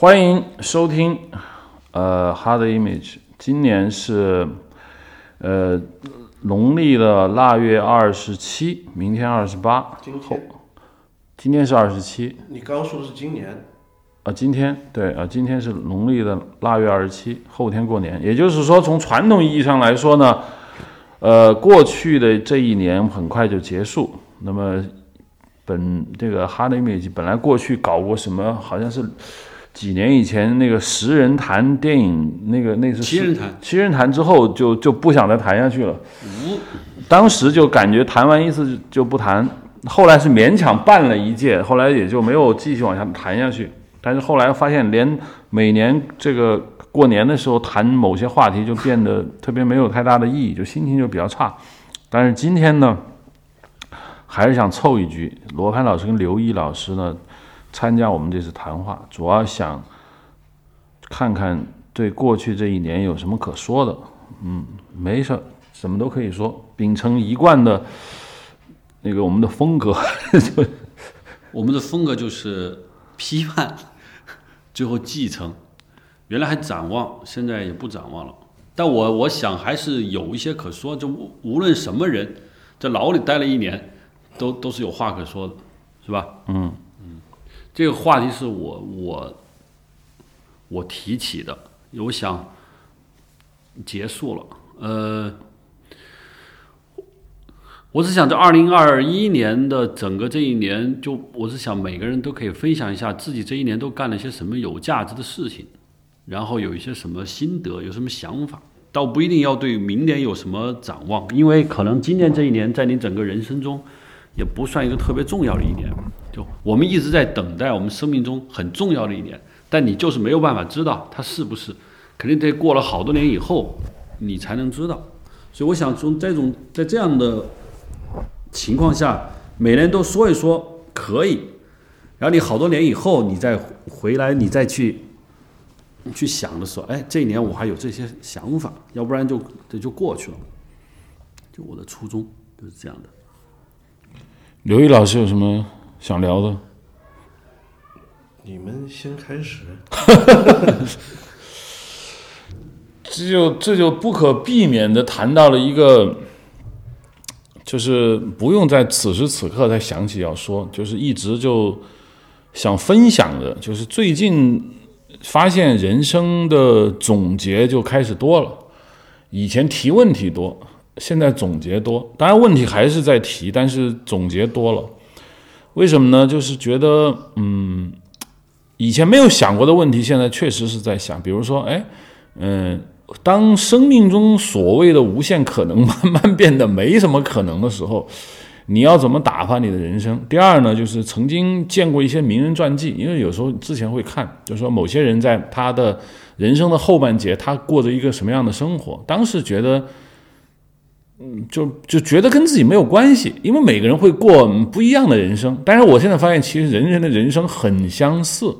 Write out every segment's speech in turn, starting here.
欢迎收听，呃，Hard Image。今年是呃农历的腊月二十七，明天二十八。今天今天是二十七你刚刚说的是今年，啊，今天对啊，今天是农历的腊月二十七，后天过年。也就是说，从传统意义上来说呢，呃，过去的这一年很快就结束。那么本这个 Hard Image 本来过去搞过什么，好像是几年以前那个十人谈电影，那个那是七人谈七人谈之后就就不想再谈下去了。当时就感觉谈完一次就就不谈，后来是勉强办了一届，后来也就没有继续往下谈下去。但是后来发现，连每年这个过年的时候谈某些话题就变得特别没有太大的意义，就心情就比较差。但是今天呢，还是想凑一局。罗盘老师跟刘毅老师呢参加我们这次谈话，主要想看看对过去这一年有什么可说的。嗯，没事，什么都可以说，秉承一贯的那个我们的风格，就 我们的风格就是批判，最后继承。原来还展望，现在也不展望了。但我我想还是有一些可说，就无无论什么人，在牢里待了一年，都都是有话可说的，是吧？嗯这个话题是我我我提起的，我想结束了。呃，我是想在二零二一年的整个这一年，就我是想每个人都可以分享一下自己这一年都干了些什么有价值的事情，然后有一些什么心得，有什么想法。倒不一定要对明年有什么展望，因为可能今年这一年在你整个人生中也不算一个特别重要的一年。就我们一直在等待我们生命中很重要的一年，但你就是没有办法知道它是不是，肯定得过了好多年以后你才能知道。所以我想从这种在这样的情况下，每年都说一说可以，然后你好多年以后你再回来，你再去去想的时候，哎，这一年我还有这些想法，要不然就这就过去了。就我的初衷就是这样的。刘毅老师有什么想聊的？你们先开始。这就这就不可避免的谈到了一个，就是不用在此时此刻再想起要说，就是一直就想分享的，就是最近发现人生的总结就开始多了，以前提问题多，现在总结多，当然问题还是在提，但是总结多了，为什么呢？就是觉得嗯，以前没有想过的问题，现在确实是在想，比如说，哎，嗯。当生命中所谓的无限可能慢慢变得没什么可能的时候，你要怎么打发你的人生？第二呢，就是曾经见过一些名人传记，因为有时候之前会看，就是说某些人在他的人生的后半截，他过着一个什么样的生活。当时觉得，嗯，就就觉得跟自己没有关系，因为每个人会过不一样的人生。但是我现在发现，其实人人的人生很相似，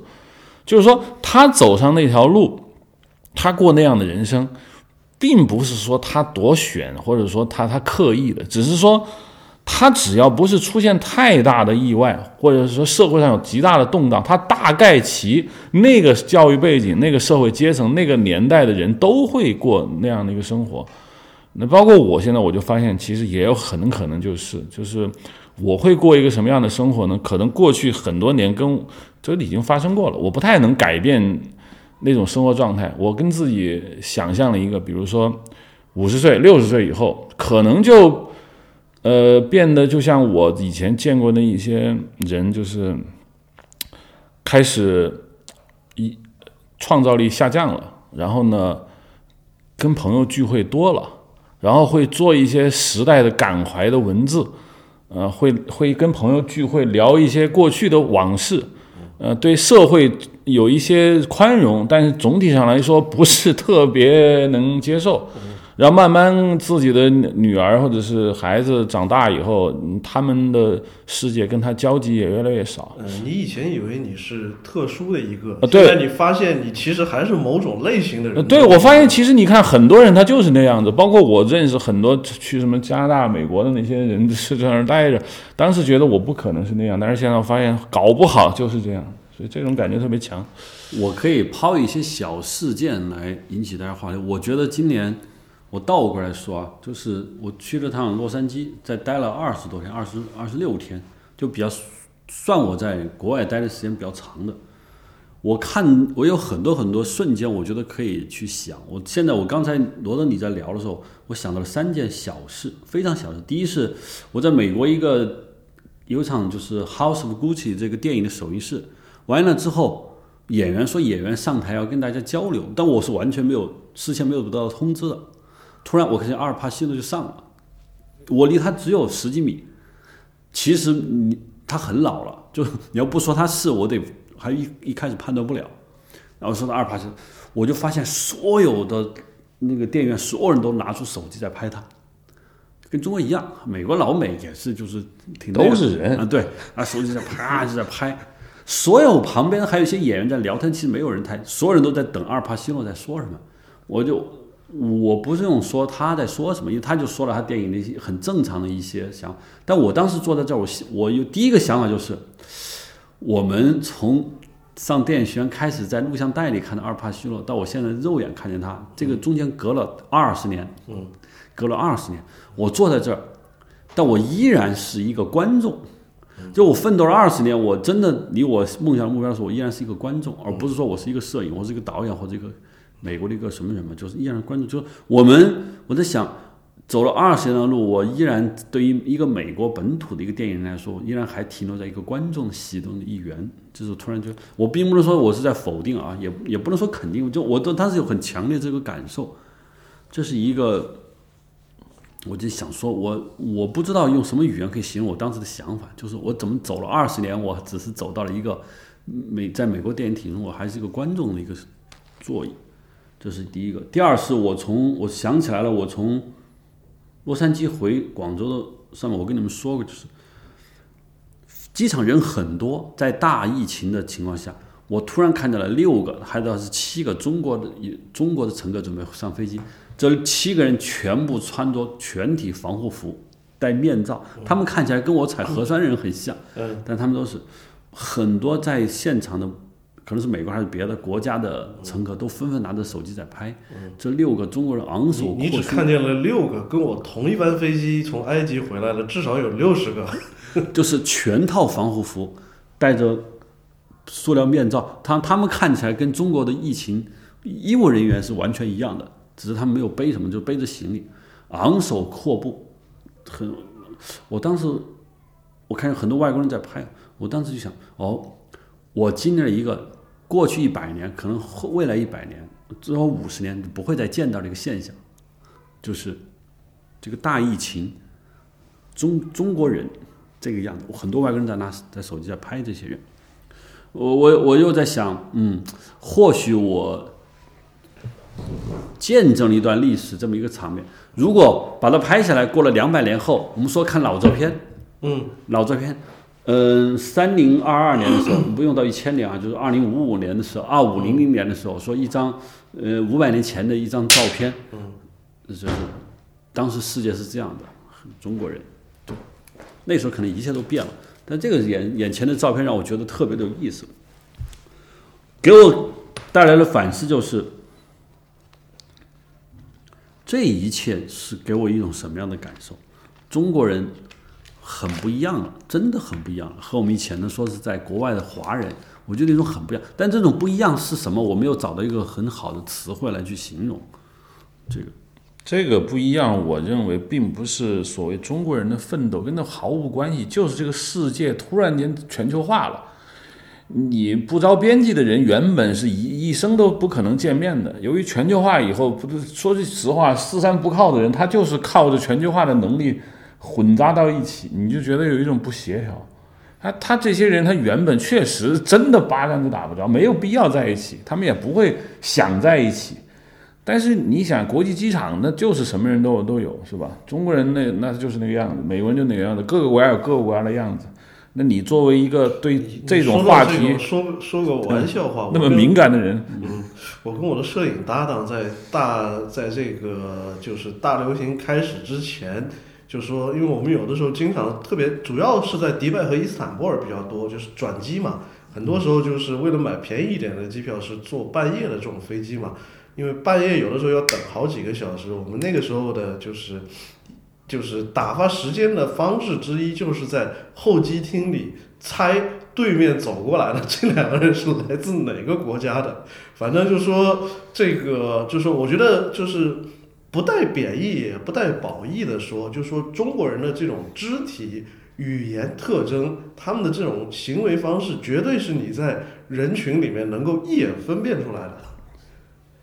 就是说他走上那条路。他过那样的人生，并不是说他多选，或者说他他刻意的，只是说他只要不是出现太大的意外，或者是说社会上有极大的动荡，他大概其那个教育背景、那个社会阶层、那个年代的人都会过那样的一个生活。那包括我现在，我就发现其实也有很可能就是就是我会过一个什么样的生活呢？可能过去很多年跟这已经发生过了，我不太能改变。那种生活状态，我跟自己想象了一个，比如说五十岁、六十岁以后，可能就呃变得就像我以前见过的一些人，就是开始一创造力下降了，然后呢跟朋友聚会多了，然后会做一些时代的感怀的文字，呃，会会跟朋友聚会聊一些过去的往事。呃，对社会有一些宽容，但是总体上来说不是特别能接受。然后慢慢自己的女儿或者是孩子长大以后，他们的世界跟他交集也越来越少。嗯，你以前以为你是特殊的一个，现在你发现你其实还是某种类型的呃，人。对，我发现其实你看很多人他就是那样子，包括我认识很多去什么加拿大、美国的那些人是在那儿待着，当时觉得我不可能是那样，但是现在我发现搞不好就是这样。所以这种感觉特别强。我可以抛一些小事件来引起大家话题。我觉得今年我倒过来说啊，就是我去了趟洛杉矶，在待了二十多天，二十二十六天，就比较算我在国外待的时间比较长的。我看我有很多很多瞬间，我觉得可以去想。我现在我刚才罗德你在聊的时候，我想到了三件小事，非常小事。第一是我在美国一个有场就是《House of Gucci》这个电影的首映式，完了之后，演员说演员上台要跟大家交流，但我是完全没有事先没有得到通知的。突然我看见阿尔帕西诺就上了，我离他只有十几米，其实你他很老了，就你要不说他是我得。还一一开始判断不了，然后说到阿尔帕西，我就发现所有的那个电影院所有人都拿出手机在拍他，跟中国一样，美国老美也是就是挺都是人。啊，对，啊手机在啪就在拍，所有旁边还有一些演员在聊天，其实没有人台，所有人都在等阿尔帕西诺在说什么，我就我不是用说他在说什么，因为他就说了他电影的一些很正常的一些想法，但我当时坐在这儿，我我有第一个想法就是。我们从上电影学院开始，在录像带里看到阿尔帕西诺，到我现在肉眼看见他，这个中间隔了二十年，嗯，隔了二十年，我坐在这儿，但我依然是一个观众。就我奋斗了二十年，我真的离我梦想的目标的时候，我依然是一个观众，而不是说我是一个摄影，我是一个导演或者一个美国的一个什么人嘛，就是依然关注。就是我们，我在想。走了二十年的路，我依然对于一个美国本土的一个电影来说，依然还停留在一个观众席中的一员。就是突然就，我并不能说我是在否定啊，也也不能说肯定，就我都当时有很强烈这个感受。这是一个，我就想说，我我不知道用什么语言可以形容我当时的想法，就是我怎么走了二十年，我只是走到了一个美在美国电影体中，我还是一个观众的一个座椅。这是第一个。第二是我从我想起来了，我从。洛杉矶回广州的上面，我跟你们说过，就是机场人很多，在大疫情的情况下，我突然看到了六个，还到是七个中国的中国的乘客准备上飞机，这七个人全部穿着全体防护服，戴面罩，他们看起来跟我采 核酸人很像，但他们都是很多在现场的。可能是美国还是别的国家的乘客都纷纷拿着手机在拍，这六个中国人昂首阔你只看见了六个，跟我同一班飞机从埃及回来的至少有六十个，就是全套防护服，戴着塑料面罩，他他们看起来跟中国的疫情医务人员是完全一样的，只是他们没有背什么，就背着行李，昂首阔步，很，我当时我看见很多外国人在拍，我当时就想，哦，我经历了一个。过去一百年，可能后未来一百年，至少五十年，你不会再见到这个现象，就是这个大疫情，中中国人这个样子，很多外国人在拿在手机在拍这些人，我我我又在想，嗯，或许我见证了一段历史这么一个场面，如果把它拍下来，过了两百年后，我们说看老照片，嗯，老照片。嗯，三零二二年的时候，不用到一千年啊，就是二零五五年的时候，二五零零年的时候，说一张，呃，五百年前的一张照片，嗯，就是当时世界是这样的，中国人，那时候可能一切都变了，但这个眼眼前的照片让我觉得特别的有意思，给我带来了反思，就是这一切是给我一种什么样的感受？中国人。很不一样了，真的很不一样了，和我们以前的说是在国外的华人，我觉得那种很不一样。但这种不一样是什么？我没有找到一个很好的词汇来去形容这个。这个不一样，我认为并不是所谓中国人的奋斗，跟那毫无关系，就是这个世界突然间全球化了。你不着边际的人，原本是一一生都不可能见面的。由于全球化以后，不是说句实话，四山不靠的人，他就是靠着全球化的能力。混杂到一起，你就觉得有一种不协调。他他这些人，他原本确实真的八竿子打不着，没有必要在一起，他们也不会想在一起。但是你想，国际机场那就是什么人都都有，是吧？中国人那那就是那个样子，美国人就那个样子，各个国家有各个国家的样子。那你作为一个对这种话题说说个玩笑话，那么敏感的人，嗯，我跟我的摄影搭档在大在这个就是大流行开始之前。就是说，因为我们有的时候经常特别，主要是在迪拜和伊斯坦布尔比较多，就是转机嘛。很多时候就是为了买便宜一点的机票，是坐半夜的这种飞机嘛。因为半夜有的时候要等好几个小时，我们那个时候的就是就是打发时间的方式之一，就是在候机厅里猜对面走过来的这两个人是来自哪个国家的。反正就说这个，就说我觉得就是不带贬义也不带褒义的说，就说中国人的这种肢体语言特征，他们的这种行为方式，绝对是你在人群里面能够一眼分辨出来的。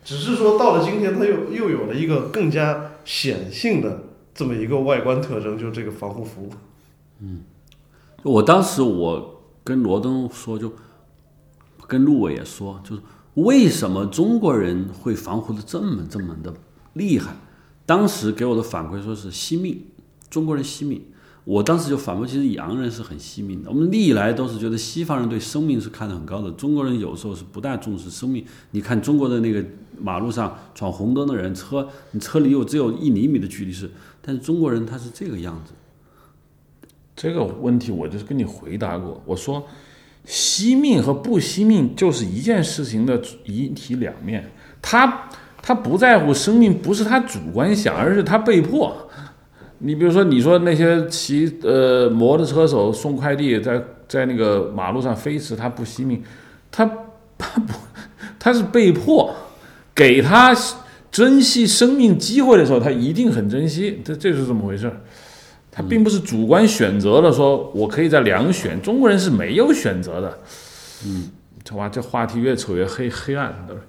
只是说到了今天，它又又有了一个更加显性的这么一个外观特征，就是这个防护服。嗯我当时我跟罗登说，就跟陆伟也说，就是为什么中国人会防护的这么这么的厉害？当时给我的反馈说是惜命，中国人惜命。我当时就反驳，其实洋人是很惜命的。我们历来都是觉得西方人对生命是看得很高的，中国人有时候是不大重视生命。你看中国的那个马路上闯红灯的人，车你车离我只有一厘米的距离是，但是中国人他是这个样子。这个问题我就是跟你回答过，我说惜命和不惜命就是一件事情的一体两面。他他不在乎生命，不是他主观想，而是他被迫。你比如说，你说那些骑呃摩托车手送快递在在那个马路上飞驰，他不惜命，他他不他是被迫，给他珍惜生命机会的时候，他一定很珍惜，这这是怎么回事。他并不是主观选择了，说我可以在两选，中国人是没有选择的。嗯，这哇，这话题越扯越黑黑暗，都是。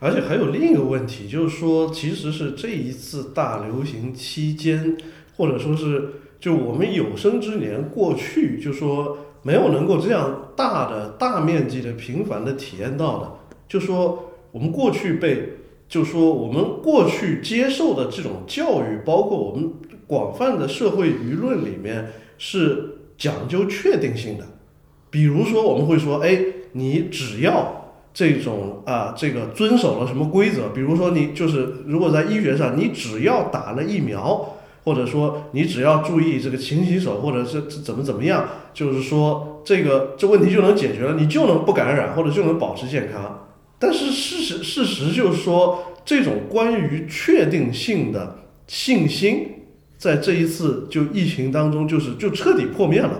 而且还有另一个问题，就是说，其实是这一次大流行期间，或者说是就我们有生之年过去，就说没有能够这样大的大面积的频繁的体验到的，就说我们过去被，就说我们过去接受的这种教育，包括我们广泛的社会舆论里面是讲究确定性的，比如说我们会说，哎，你只要。这种啊，这个遵守了什么规则？比如说，你就是如果在医学上，你只要打了疫苗，或者说你只要注意这个勤洗手，或者是怎么怎么样，就是说这个这问题就能解决了，你就能不感染，或者就能保持健康。但是事实事实就是说，这种关于确定性的信心，在这一次就疫情当中，就是就彻底破灭了。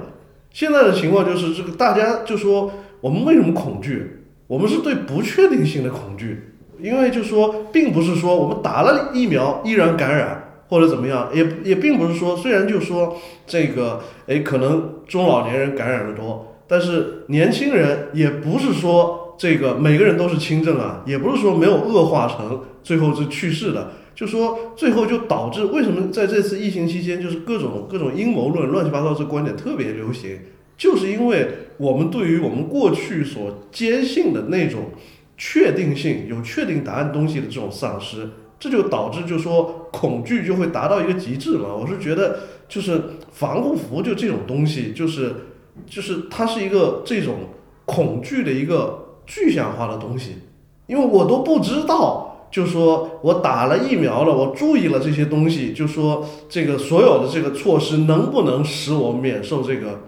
现在的情况就是这个，大家就说我们为什么恐惧？我们是对不确定性的恐惧，因为就说，并不是说我们打了疫苗依然感染或者怎么样，也也并不是说，虽然就说这个，哎，可能中老年人感染的多，但是年轻人也不是说这个每个人都是轻症啊，也不是说没有恶化成最后是去世的，就说最后就导致为什么在这次疫情期间，就是各种各种阴谋论、乱七八糟这观点特别流行。就是因为我们对于我们过去所坚信的那种确定性、有确定答案东西的这种丧失，这就导致就说恐惧就会达到一个极致嘛。我是觉得，就是防护服就这种东西，就是就是它是一个这种恐惧的一个具象化的东西，因为我都不知道，就说我打了疫苗了，我注意了这些东西，就说这个所有的这个措施能不能使我免受这个。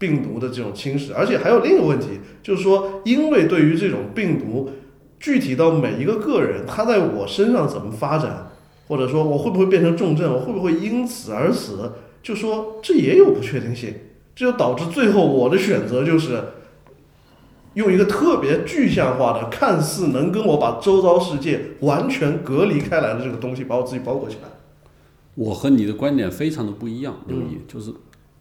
病毒的这种侵蚀，而且还有另一个问题，就是说，因为对于这种病毒，具体到每一个个人，他在我身上怎么发展，或者说我会不会变成重症，我会不会因此而死，就说这也有不确定性，这就导致最后我的选择就是用一个特别具象化的，看似能跟我把周遭世界完全隔离开来的这个东西，把我自己包裹起来。我和你的观点非常的不一样，刘毅，就是。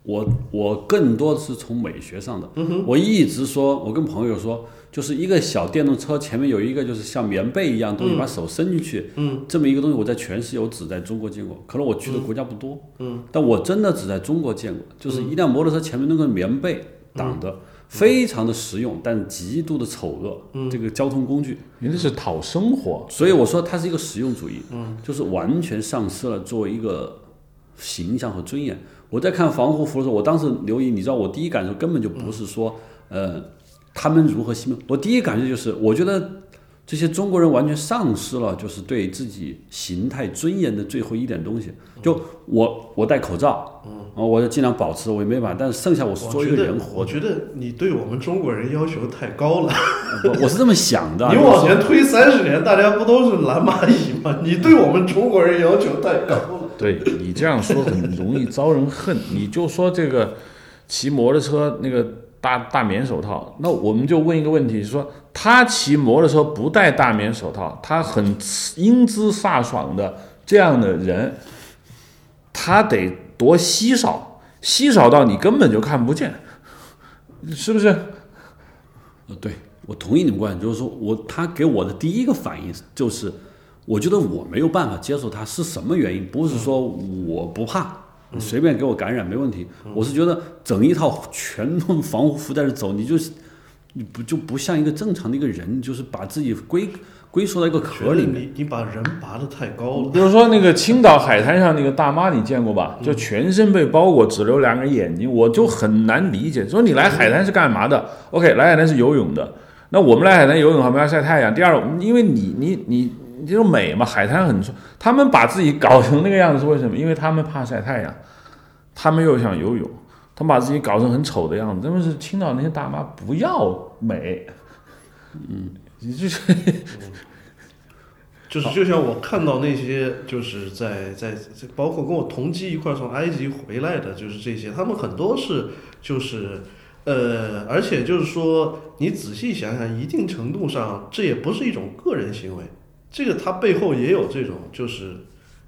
我我更多的是从美学上的，我一直说，我跟朋友说，就是一个小电动车前面有一个就是像棉被一样东西，把手伸进去，嗯。这么一个东西，我在全世界我只在中国见过，可能我去的国家不多，嗯。但我真的只在中国见过，就是一辆摩托车前面那个棉被挡的，非常的实用，但极度的丑恶，这个交通工具，人家是讨生活，所以我说它是一个实用主义，就是完全丧失了作为一个形象和尊严。我在看防护服的时候，我当时留意，你知道，我第一感受根本就不是说，呃，他们如何惜命。我第一感觉就是，我觉得这些中国人完全丧失了就是对自己形态尊严的最后一点东西。就我我戴口罩，嗯，我就尽量保持，我也没办法。但是剩下我是做一个人活我觉得你对我们中国人要求太高了。我我是这么想的。你往前推三十年，大家不都是蓝蚂蚁吗？你对我们中国人要求太高了。对你这样说很容易招人恨。你就说这个骑摩托车那个大大棉手套，那我们就问一个问题：说他骑摩托车不戴大棉手套，他很英姿飒爽的这样的人，他得多稀少，稀少到你根本就看不见，是不是？呃，对我同意你们观点，就是说我他给我的第一个反应就是。我觉得我没有办法接受它是什么原因，不是说我不怕，你随便给我感染没问题。我是觉得整一套全套防护服在这走，你就你不就不像一个正常的一个人，就是把自己归归缩到一个壳里面。你你把人拔得太高了。比如说那个青岛海滩上那个大妈，你见过吧？就全身被包裹，只留两个眼睛，我就很难理解。说你来海滩是干嘛的？OK，来海滩是游泳的。那我们来海滩游泳，还不要晒太阳？第二，因为你你你。你这种美嘛，海滩很帅。他们把自己搞成那个样子是为什么？因为他们怕晒太阳，他们又想游泳，他们把自己搞成很丑的样子。他们是青岛那些大妈不要美，嗯，就是，就是就像我看到那些就是在在包括跟我同机一块从埃及回来的，就是这些，他们很多是就是呃，而且就是说你仔细想想，一定程度上这也不是一种个人行为。这个它背后也有这种，就是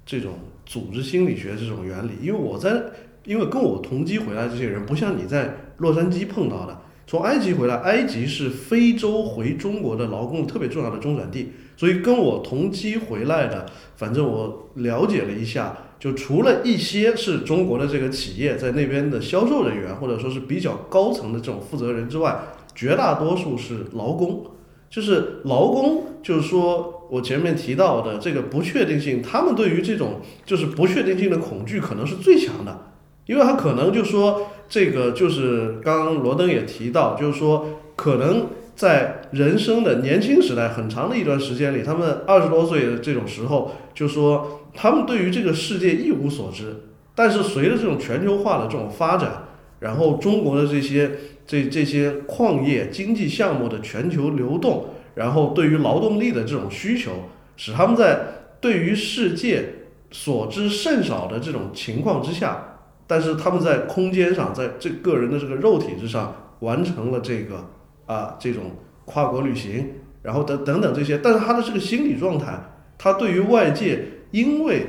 这种组织心理学这种原理。因为我在，因为跟我同机回来这些人，不像你在洛杉矶碰到的，从埃及回来，埃及是非洲回中国的劳工特别重要的中转地，所以跟我同机回来的，反正我了解了一下，就除了一些是中国的这个企业在那边的销售人员，或者说是比较高层的这种负责人之外，绝大多数是劳工。就是劳工，就是说我前面提到的这个不确定性，他们对于这种就是不确定性的恐惧可能是最强的，因为他可能就说这个就是刚刚罗登也提到，就是说可能在人生的年轻时代很长的一段时间里，他们二十多岁的这种时候，就说他们对于这个世界一无所知，但是随着这种全球化的这种发展，然后中国的这些。这这些矿业经济项目的全球流动，然后对于劳动力的这种需求，使他们在对于世界所知甚少的这种情况之下，但是他们在空间上，在这个人的这个肉体之上完成了这个啊这种跨国旅行，然后等等等这些，但是他的这个心理状态，他对于外界因为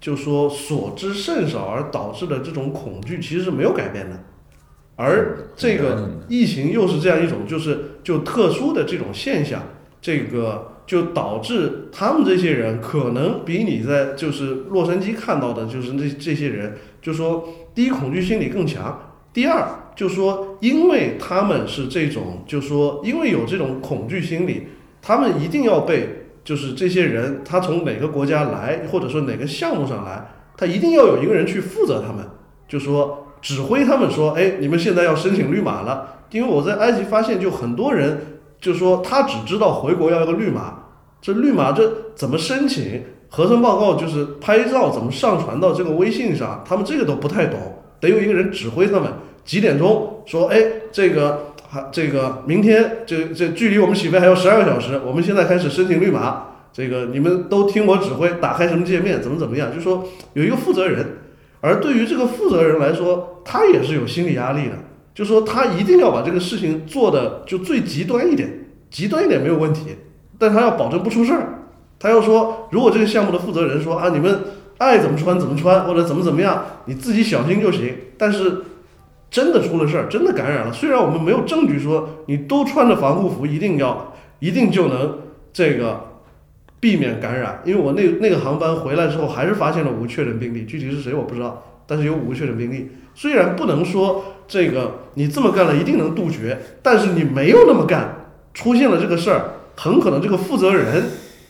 就说所知甚少而导致的这种恐惧，其实是没有改变的。而这个疫情又是这样一种，就是就特殊的这种现象，这个就导致他们这些人可能比你在就是洛杉矶看到的，就是那这些人，就说第一恐惧心理更强，第二就说因为他们是这种，就说因为有这种恐惧心理，他们一定要被就是这些人，他从哪个国家来，或者说哪个项目上来，他一定要有一个人去负责他们，就说。指挥他们说：“哎，你们现在要申请绿码了。因为我在埃及发现，就很多人就说他只知道回国要一个绿码，这绿码这怎么申请？核酸报告就是拍照怎么上传到这个微信上？他们这个都不太懂，得有一个人指挥他们。几点钟说？哎，这个还这个明天这这距离我们起飞还有十二个小时，我们现在开始申请绿码。这个你们都听我指挥，打开什么界面，怎么怎么样？就说有一个负责人。”而对于这个负责人来说，他也是有心理压力的，就说他一定要把这个事情做的就最极端一点，极端一点没有问题，但他要保证不出事儿。他要说，如果这个项目的负责人说啊，你们爱怎么穿怎么穿，或者怎么怎么样，你自己小心就行。但是真的出了事儿，真的感染了，虽然我们没有证据说你都穿着防护服一定要一定就能这个。避免感染，因为我那那个航班回来之后，还是发现了五个确诊病例，具体是谁我不知道，但是有五个确诊病例。虽然不能说这个你这么干了一定能杜绝，但是你没有那么干，出现了这个事儿，很可能这个负责人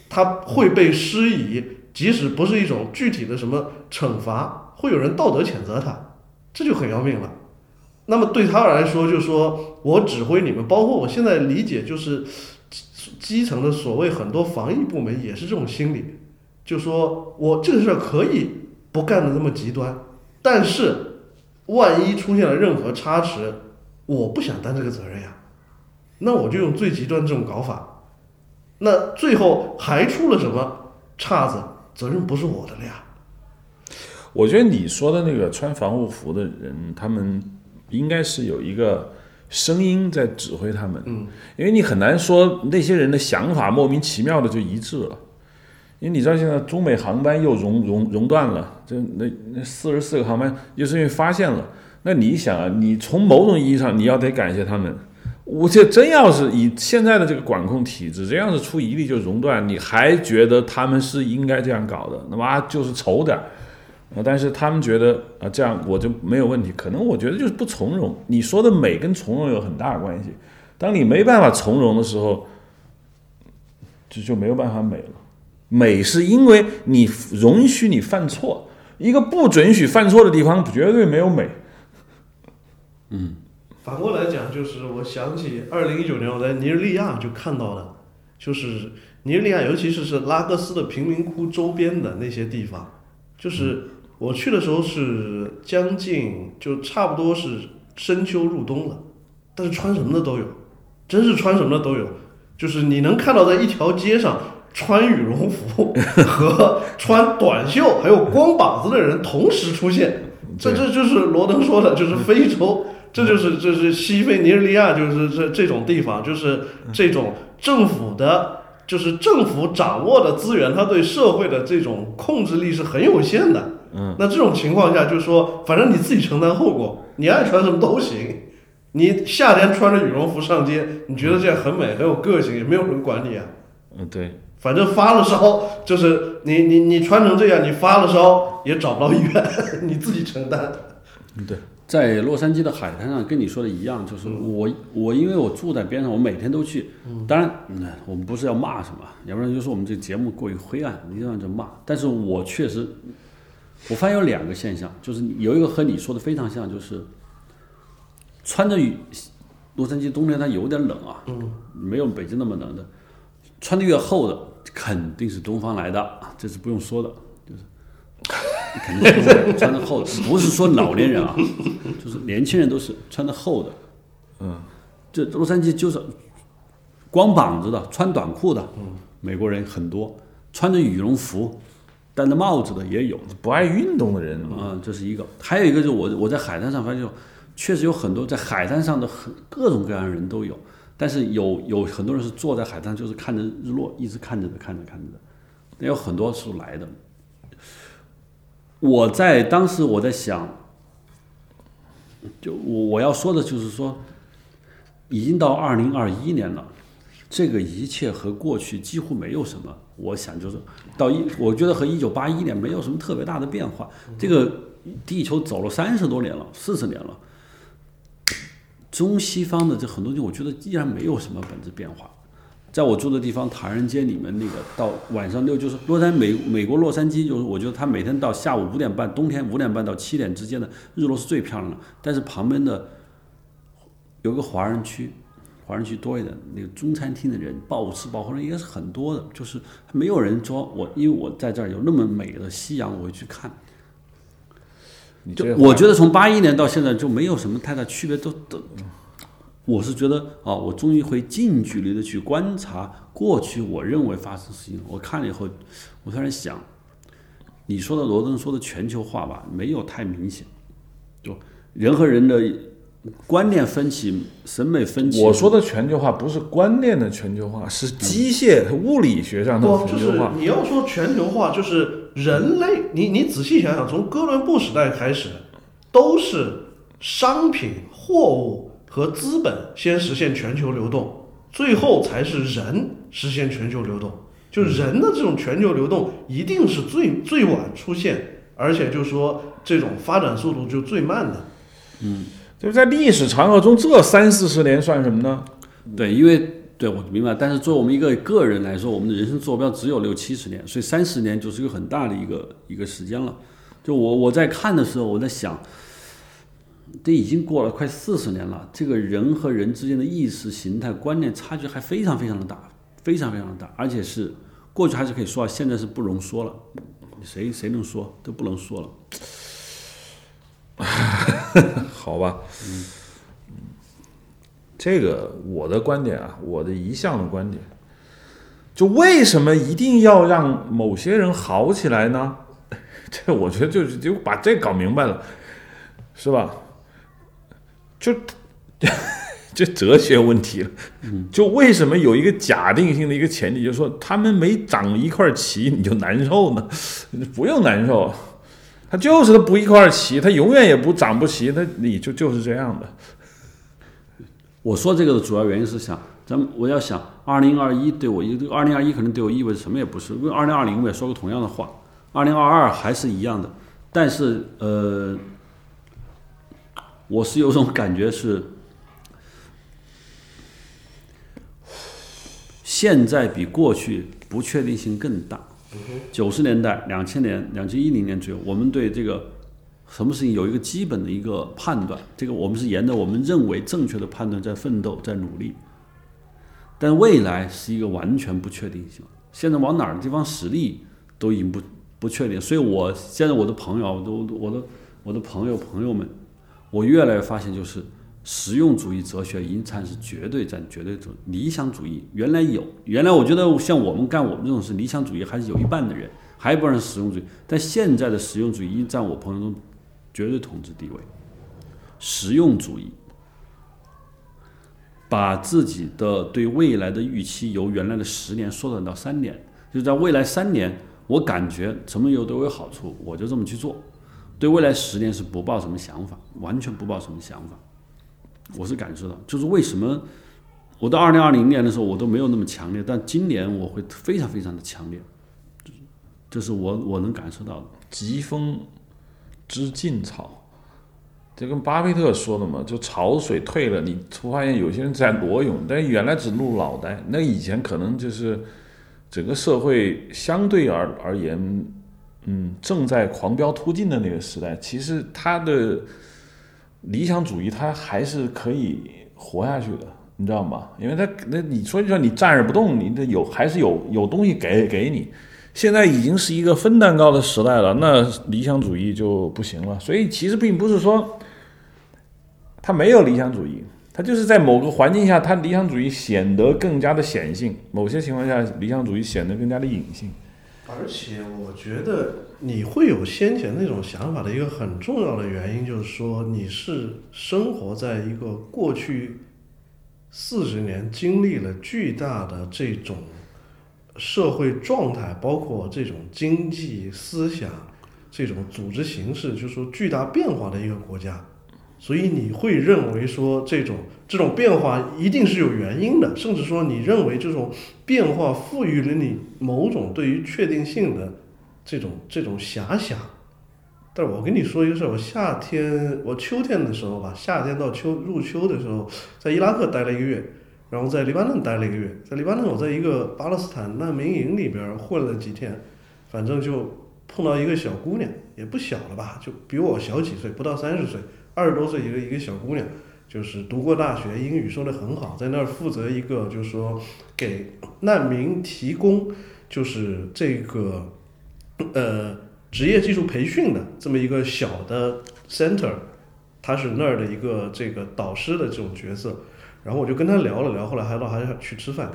他会被施以，即使不是一种具体的什么惩罚，会有人道德谴责他，这就很要命了。那么对他来说，就是说我指挥你们，包括我现在理解就是。基层的所谓很多防疫部门也是这种心理，就说我这个事儿可以不干的那么极端，但是万一出现了任何差池，我不想担这个责任呀，那我就用最极端这种搞法，那最后还出了什么岔子，责任不是我的了呀。我觉得你说的那个穿防护服的人，他们应该是有一个声音在指挥他们，嗯，因为你很难说那些人的想法莫名其妙的就一致了，因为你知道现在中美航班又熔熔熔断了，这那那四十四个航班又是因为发现了，那你想啊，你从某种意义上你要得感谢他们。我这真要是以现在的这个管控体制，这样是出一例就熔断，你还觉得他们是应该这样搞的？那么就是丑点儿。啊，但是他们觉得啊，这样我就没有问题。可能我觉得就是不从容。你说的美跟从容有很大关系。当你没办法从容的时候，就就没有办法美了。美是因为你容许你犯错，一个不准许犯错的地方，绝对没有美。嗯反过来讲，就是我想起二零一九年我在尼日利亚就看到了，就是尼日利亚，尤其是是拉各斯的贫民窟周边的那些地方，就是我去的时候是将近就差不多是深秋入冬了，但是穿什么的都有，真是穿什么的都有，就是你能看到在一条街上穿羽绒服和穿短袖还有光膀子的人同时出现，这这就是罗登说的，就是非洲。这就是这是西非尼日利亚，就是这这种地方，就是这种政府的，就是政府掌握的资源，它对社会的这种控制力是很有限的。嗯，那这种情况下，就是说，反正你自己承担后果，你爱穿什么都行。你夏天穿着羽绒服上街，你觉得这样很美，很有个性，也没有人管你啊。嗯，对，反正发了烧，就是你你你穿成这样，你发了烧也找不到医院，你自己承担。对，在洛杉矶的海滩上，跟你说的一样，就是我我因为我住在边上，我每天都去。当然，嗯，我们不是要骂什么，要不然就说我们这节目过于灰暗，你这样就骂。但是我确实，我发现有两个现象，就是有一个和你说的非常像，就是穿着羽，洛杉矶冬天它有点冷啊，嗯，没有北京那么冷的，穿的越厚的肯定是东方来的，这是不用说的，就是 肯定是穿的厚的，不是说老年人啊，就是年轻人都是穿的厚的，嗯，这洛杉矶就是光膀子的，穿短裤的，美国人很多，穿着羽绒服、戴着帽子的也有，不爱运动的人，啊，这是一个。还有一个就是我我在海滩上发现，确实有很多在海滩上的很各种各样的人都有，但是有有很多人是坐在海滩，就是看着日落，一直看着的，看着看着的。那有很多是来的。我在当时我在想，就我我要说的就是说，已经到二零二一年了，这个一切和过去几乎没有什么。我想就是到一，我觉得和一九八一年没有什么特别大的变化。这个地球走了三十多年了，四十年了，中西方的这很多东西，我觉得依然没有什么本质变化。在我住的地方，唐人街里面那个到晚上六，就是洛杉美美国洛杉矶，就是我觉得它每天到下午五点半，冬天五点半到七点之间的日落是最漂亮的。但是旁边的有个华人区，华人区多一点，那个中餐厅的人暴吃暴喝人也是很多的，就是没有人说我，因为我在这儿有那么美的夕阳，我会去看。就我觉得从八一年到现在就没有什么太大区别，都都，我是觉得啊，我终于会近距离的去观察过去我认为发生的事情。我看了以后，我突然想，你说的罗登说的全球化吧，没有太明显，就人和人的观念分歧、审美分歧。我说的全球化不是观念的全球化，是机械物理学上的不，就是全球化。你要说全球化，就是人类，你你仔细想想，从哥伦布时代开始，都是商品、货物和资本先实现全球流动，最后才是人实现全球流动。就人的这种全球流动，一定是最最晚出现，而且就说这种发展速度就最慢的。就是在历史长河中这三四十年算什么呢？对因为对我明白但是作为我们一个个人来说我们的人生坐标只有六七十年所以三十年就是一个很大的一个一个时间了。就我我在看的时候我在想这已经过了快四十年了这个人和人之间的意识形态观念差距还非常非常的大非常非常的大而且是过去还是可以说啊现在是不容说了谁谁能说都不能说了。好吧，嗯，这个我的观点啊，我的一向的观点，就为什么一定要让某些人好起来呢？这我觉得就是就把这搞明白了，是吧？就 就哲学问题了，就为什么有一个假定性的一个前提，就是说他们没长一块棋你就难受呢？不用难受。就是他不一块儿骑他永远也不长不齐他你就就是这样的。我说这个的主要原因是想咱们我要想二零二一对我一二零二一可能对我意味着什么也不是因为二零二零我也说过同样的话。二零二二还是一样的但是呃我是有种感觉是现在比过去不确定性更大。九十年代、两千年、两千一零年左右，我们对这个什么事情有一个基本的一个判断。这个我们是沿着我们认为正确的判断在奋斗、在努力。但未来是一个完全不确定性，现在往哪儿地方使力都已经不不确定。所以我现在我的朋友都、我的我的朋友朋友们，我越来越发现就是。实用主义哲学已经产是绝对占绝对主理想主义原来有原来我觉得像我们干我们这种事理想主义还是有一半的人还不是实用主义但现在的实用主义已经占我朋友中绝对统治地位。实用主义把自己的对未来的预期由原来的十年缩短到三年就在未来三年我感觉什么有对我有好处我就这么去做。对未来十年是不抱什么想法完全不抱什么想法。我是感受到，就是为什么我到二零二零年的时候，我都没有那么强烈，但今年我会非常非常的强烈，就是我我能感受到，疾风知劲草，这跟巴菲特说的嘛，就潮水退了，你突然发现有些人在裸泳，但原来只露脑袋，那以前可能就是整个社会相对而而言，嗯，正在狂飙突进的那个时代，其实它的。理想主义它还是可以活下去的，你知道吗？因为它，那你说就说你站着不动，你得有，还是有有东西给给你。现在已经是一个分蛋糕的时代了，那理想主义就不行了。所以其实并不是说他没有理想主义，他就是在某个环境下，他理想主义显得更加的显性，某些情况下理想主义显得更加的隐性。而且我觉得。你会有先前那种想法的一个很重要的原因就是说你是生活在一个过去四十年经历了巨大的这种社会状态包括这种经济思想这种组织形式就是说巨大变化的一个国家所以你会认为说这种这种变化一定是有原因的甚至说你认为这种变化赋予了你某种对于确定性的这种这种遐想。但是我跟你说一个事儿我夏天我秋天的时候吧夏天到秋入秋的时候在伊拉克待了一个月然后在黎巴嫩待了一个月。在黎巴嫩我在一个巴勒斯坦难民营里边混了几天反正就碰到一个小姑娘也不小了吧就比我小几岁不到三十岁二十多岁一个一个小姑娘就是读过大学英语说的很好在那儿负责一个就是说给难民提供就是这个呃职业技术培训的这么一个小的 center 他是那儿的一个这个导师的这种角色。然后我就跟他聊了聊后来还到还去吃饭。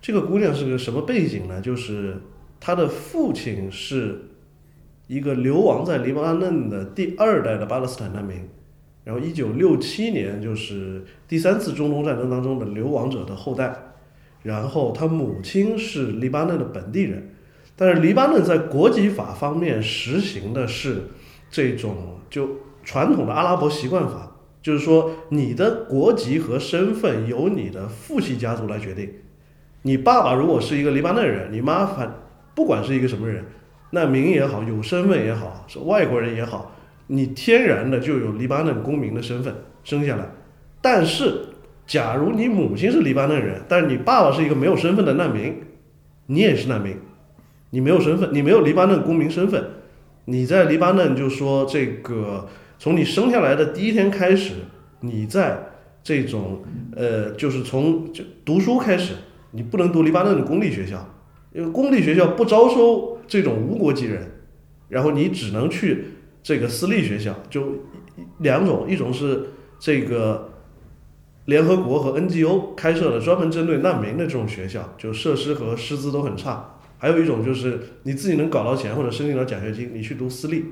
这个姑娘是个什么背景呢？就是他的父亲是一个流亡在黎巴嫩的第二代的巴勒斯坦难民。然后一九六七年就是第三次中东战争当中的流亡者的后代。然后他母亲是黎巴嫩的本地人但是黎巴嫩在国籍法方面实行的是这种就传统的阿拉伯习惯法就是说你的国籍和身份由你的父系家族来决定你爸爸如果是一个黎巴嫩人你妈反不管是一个什么人难民也好有身份也好是外国人也好你天然的就有黎巴嫩公民的身份生下来但是假如你母亲是黎巴嫩人但是你爸爸是一个没有身份的难民你也是难民。你没有身份，你没有黎巴嫩公民身份，你在黎巴嫩就说这个，从你生下来的第一天开始，你在这种呃，就是从就读书开始，你不能读黎巴嫩的公立学校，因为公立学校不招收这种无国籍人，然后你只能去这个私立学校，就两种，一种是这个联合国和 NGO 开设的专门针对难民的这种学校，就设施和师资都很差。还有一种就是你自己能搞到钱或者申请到奖学金，你去读私立。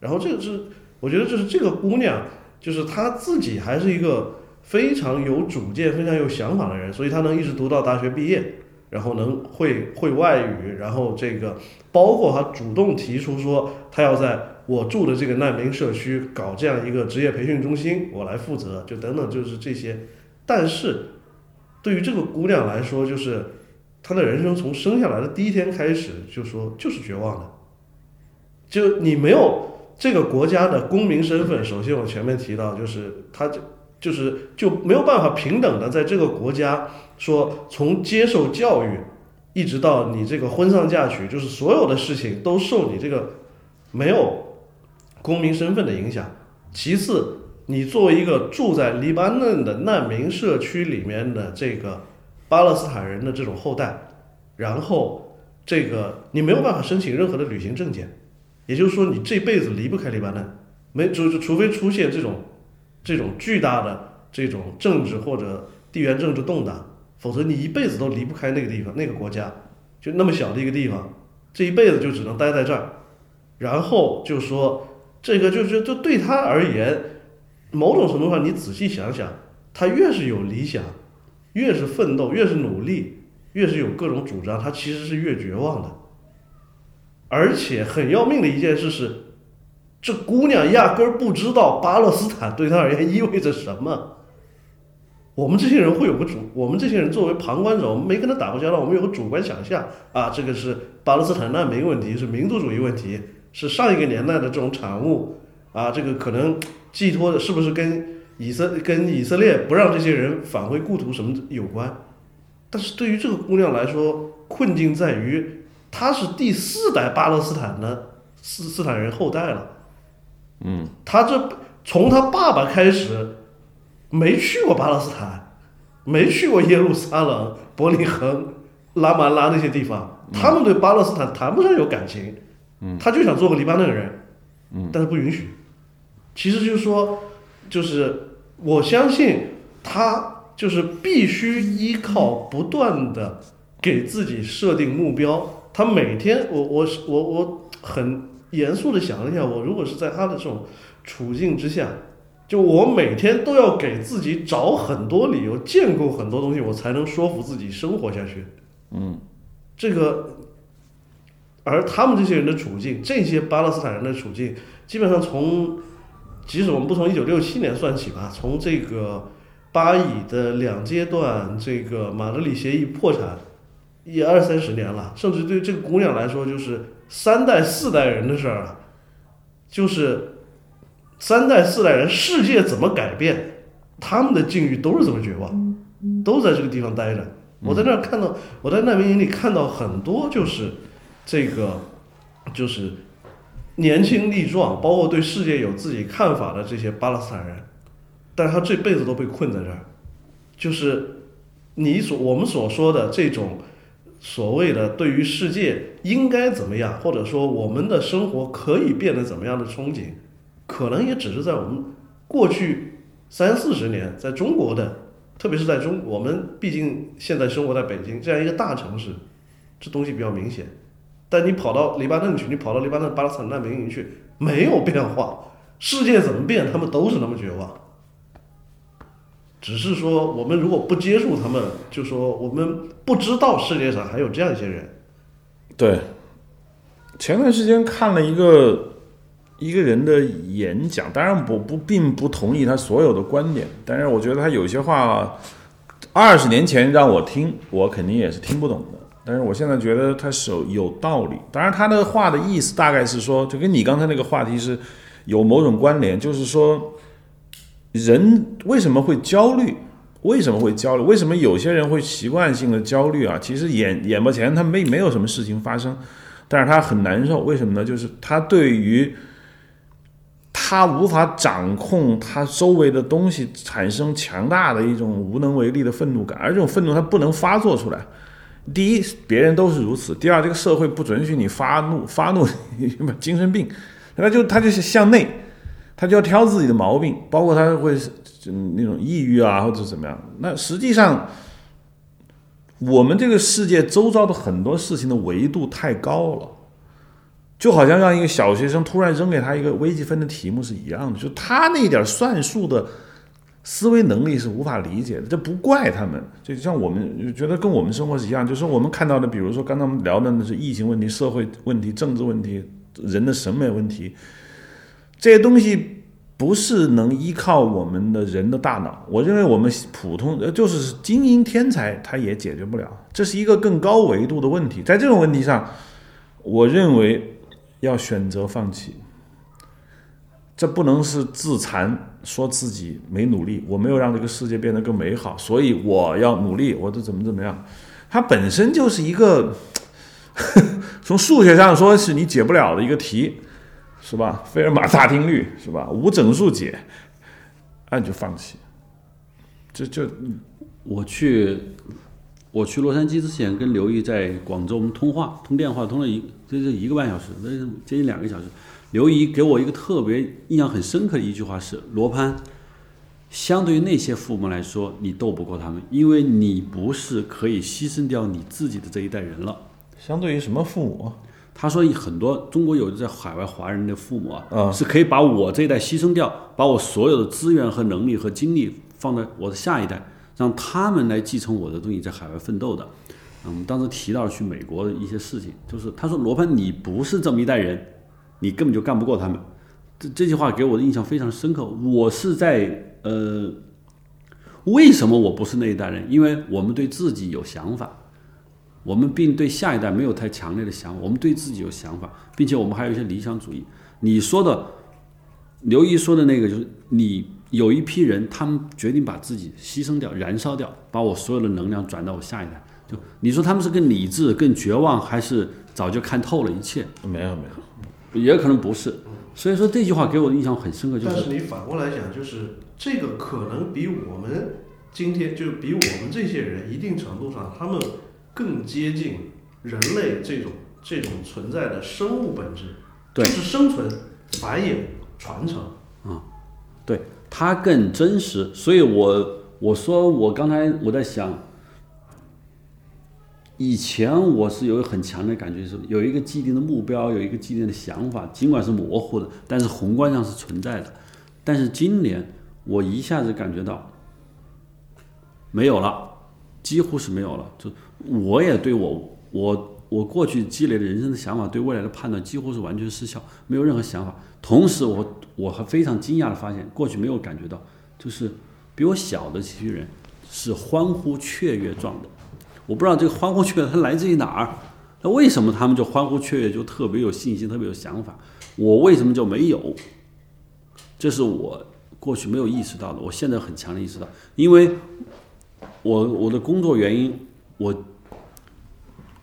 然后这个是，我觉得就是这个姑娘，就是她自己还是一个非常有主见、非常有想法的人，所以她能一直读到大学毕业，然后能会会外语，然后这个包括她主动提出说，她要在我住的这个难民社区搞这样一个职业培训中心，我来负责，就等等，就是这些。但是对于这个姑娘来说，就是他的人生从生下来的第一天开始，就说就是绝望的，就你没有。这个国家的公民身份，首先我前面提到，就是他就就是就没有办法平等的在这个国家说从接受教育，一直到你这个婚丧嫁娶，就是所有的事情都受你这个没有公民身份的影响。其次，你作为一个住在黎巴嫩的难民社区里面的这个巴勒斯坦人的这种后代，然后这个你没有办法申请任何的旅行证件。也就是说，你这辈子离不开黎巴嫩，没就就除非出现这种这种巨大的这种政治或者地缘政治动荡，否则你一辈子都离不开那个地方那个国家，就那么小的一个地方，这一辈子就只能待在这儿。然后就说这个就是就对他而言，某种程度上你仔细想想，他越是有理想，越是奋斗，越是努力，越是有各种主张，他其实是越绝望的。而且很要命的一件事是，这姑娘压根儿不知道巴勒斯坦对她而言意味着什么。我们这些人会有个主，我们这些人作为旁观者，我们没跟他打过交道，我们有个主观想象啊，这个是巴勒斯坦难民问题，是民族主义问题，是上一个年代的这种产物啊，这个可能寄托的是不是跟以色跟以色列不让这些人返回故土什么有关？但是对于这个姑娘来说，困境在于。她是第四代巴勒斯坦的斯斯坦人后代了，嗯，她这从她爸爸开始没去过巴勒斯坦，没去过耶路撒冷、伯利恒、拉马拉那些地方，他们对巴勒斯坦谈不上有感情，嗯，他就想做个黎巴嫩人，嗯，但是不允许。其实就是说，就是我相信他就是必须依靠不断的给自己设定目标。他每天，我我我我很严肃的想了一下，我如果是在他的这种处境之下，就我每天都要给自己找很多理由，建构很多东西，我才能说服自己生活下去。嗯，这个，而他们这些人的处境，这些巴勒斯坦人的处境，基本上从，即使我们不从一九六七年算起吧，从这个巴以的两阶段这个马德里协议破产。也二三十年了，甚至对这个姑娘来说，就是三代四代人的事儿了。就是三代四代人，世界怎么改变，他们的境遇都是这么绝望，都在这个地方待着。我在那儿看到，我在难民营里看到很多，就是这个，就是年轻力壮，包括对世界有自己看法的这些巴勒斯坦人，但是他这辈子都被困在这儿，就是你所我们所说的这种。所谓的对于世界应该怎么样，或者说我们的生活可以变得怎么样的憧憬，可能也只是在我们过去三四十年在中国的，特别是在中，我们毕竟现在生活在北京这样一个大城市，这东西比较明显。但你跑到黎巴嫩去，你跑到黎巴嫩巴勒斯坦难民营去，没有变化。世界怎么变，他们都是那么绝望。只是说，我们如果不接触他们，就说我们不知道世界上还有这样一些人。对，前段时间看了一个一个人的演讲，当然我不并不同意他所有的观点，但是我觉得他有些话，二十年前让我听，我肯定也是听不懂的。但是我现在觉得他是有有道理。当然，他的话的意思大概是说，就跟你刚才那个话题是有某种关联，就是说。人为什么会焦虑？为什么会焦虑？为什么有些人会习惯性的焦虑啊？其实眼眼巴前他没没有什么事情发生，但是他很难受。为什么呢？就是他对于他无法掌控他周围的东西，产生强大的一种无能为力的愤怒感，而这种愤怒他不能发作出来。第一，别人都是如此；第二，这个社会不准许你发怒，发怒 精神病，他就他就是向内，他就要挑自己的毛病，包括他会那种抑郁啊，或者怎么样。那实际上，我们这个世界周遭的很多事情的维度太高了。就好像让一个小学生突然扔给他一个微积分的题目是一样的，就他那点算术的思维能力是无法理解的。这不怪他们，就像我们觉得跟我们生活是一样，就是我们看到的，比如说刚才我们聊的那是疫情问题、社会问题、政治问题、人的审美问题，这些东西不是能依靠我们的人的大脑。我认为我们普通呃就是精英天才，他也解决不了。这是一个更高维度的问题，在这种问题上，我认为。要选择放弃，这不能是自残，说自己没努力，我没有让这个世界变得更美好，所以我要努力，我这怎么怎么样？它本身就是一个 从数学上说是你解不了的一个题，是吧？费尔马大定律是吧？无整数解，那你就放弃。这就我去。我去洛杉矶之前，跟刘毅在广州，我们通话通电话通了一，这是一个半小时，那接近两个小时。刘怡给我一个特别印象很深刻的一句话是：罗潘，相对于那些父母来说，你斗不过他们，因为你不是可以牺牲掉你自己的这一代人了。相对于什么父母？他说很多中国有的在海外华人的父母啊，是可以把我这一代牺牲掉，把我所有的资源和能力和精力放在我的下一代。让他们来继承我的东西，在海外奋斗的。嗯，当时提到去美国的一些事情，就是他说：“罗盘，你不是这么一代人，你根本就干不过他们。”这这句话给我的印象非常深刻。我是在呃，为什么我不是那一代人？因为我们对自己有想法，我们并对下一代没有太强烈的想法。我们对自己有想法，并且我们还有一些理想主义。你说的，刘毅说的那个，就是你。有一批人，他们决定把自己牺牲掉、燃烧掉，把我所有的能量转到我下一代。就你说他们是更理智、更绝望，还是早就看透了一切？没有没有，也可能不是。所以说这句话给我的印象很深刻，就是。但是你反过来讲，就是这个可能比我们今天，就比我们这些人一定程度上，他们更接近人类这种这种存在的生物本质，就是生存、繁衍、传承。啊，对。它更真实，所以我我说我刚才我在想，以前我是有很强的感觉，是有一个既定的目标，有一个既定的想法，尽管是模糊的，但是宏观上是存在的。但是今年我一下子感觉到没有了，几乎是没有了。就我也对我我我过去积累的人生的想法，对未来的判断几乎是完全失效，没有任何想法。同时，我我还非常惊讶的发现，过去没有感觉到，就是比我小的这些人是欢呼雀跃状的。我不知道这个欢呼雀跃它来自于哪儿，那为什么他们就欢呼雀跃，就特别有信心，特别有想法？我为什么就没有？这是我过去没有意识到的，我现在很强烈意识到，因为我我的工作原因，我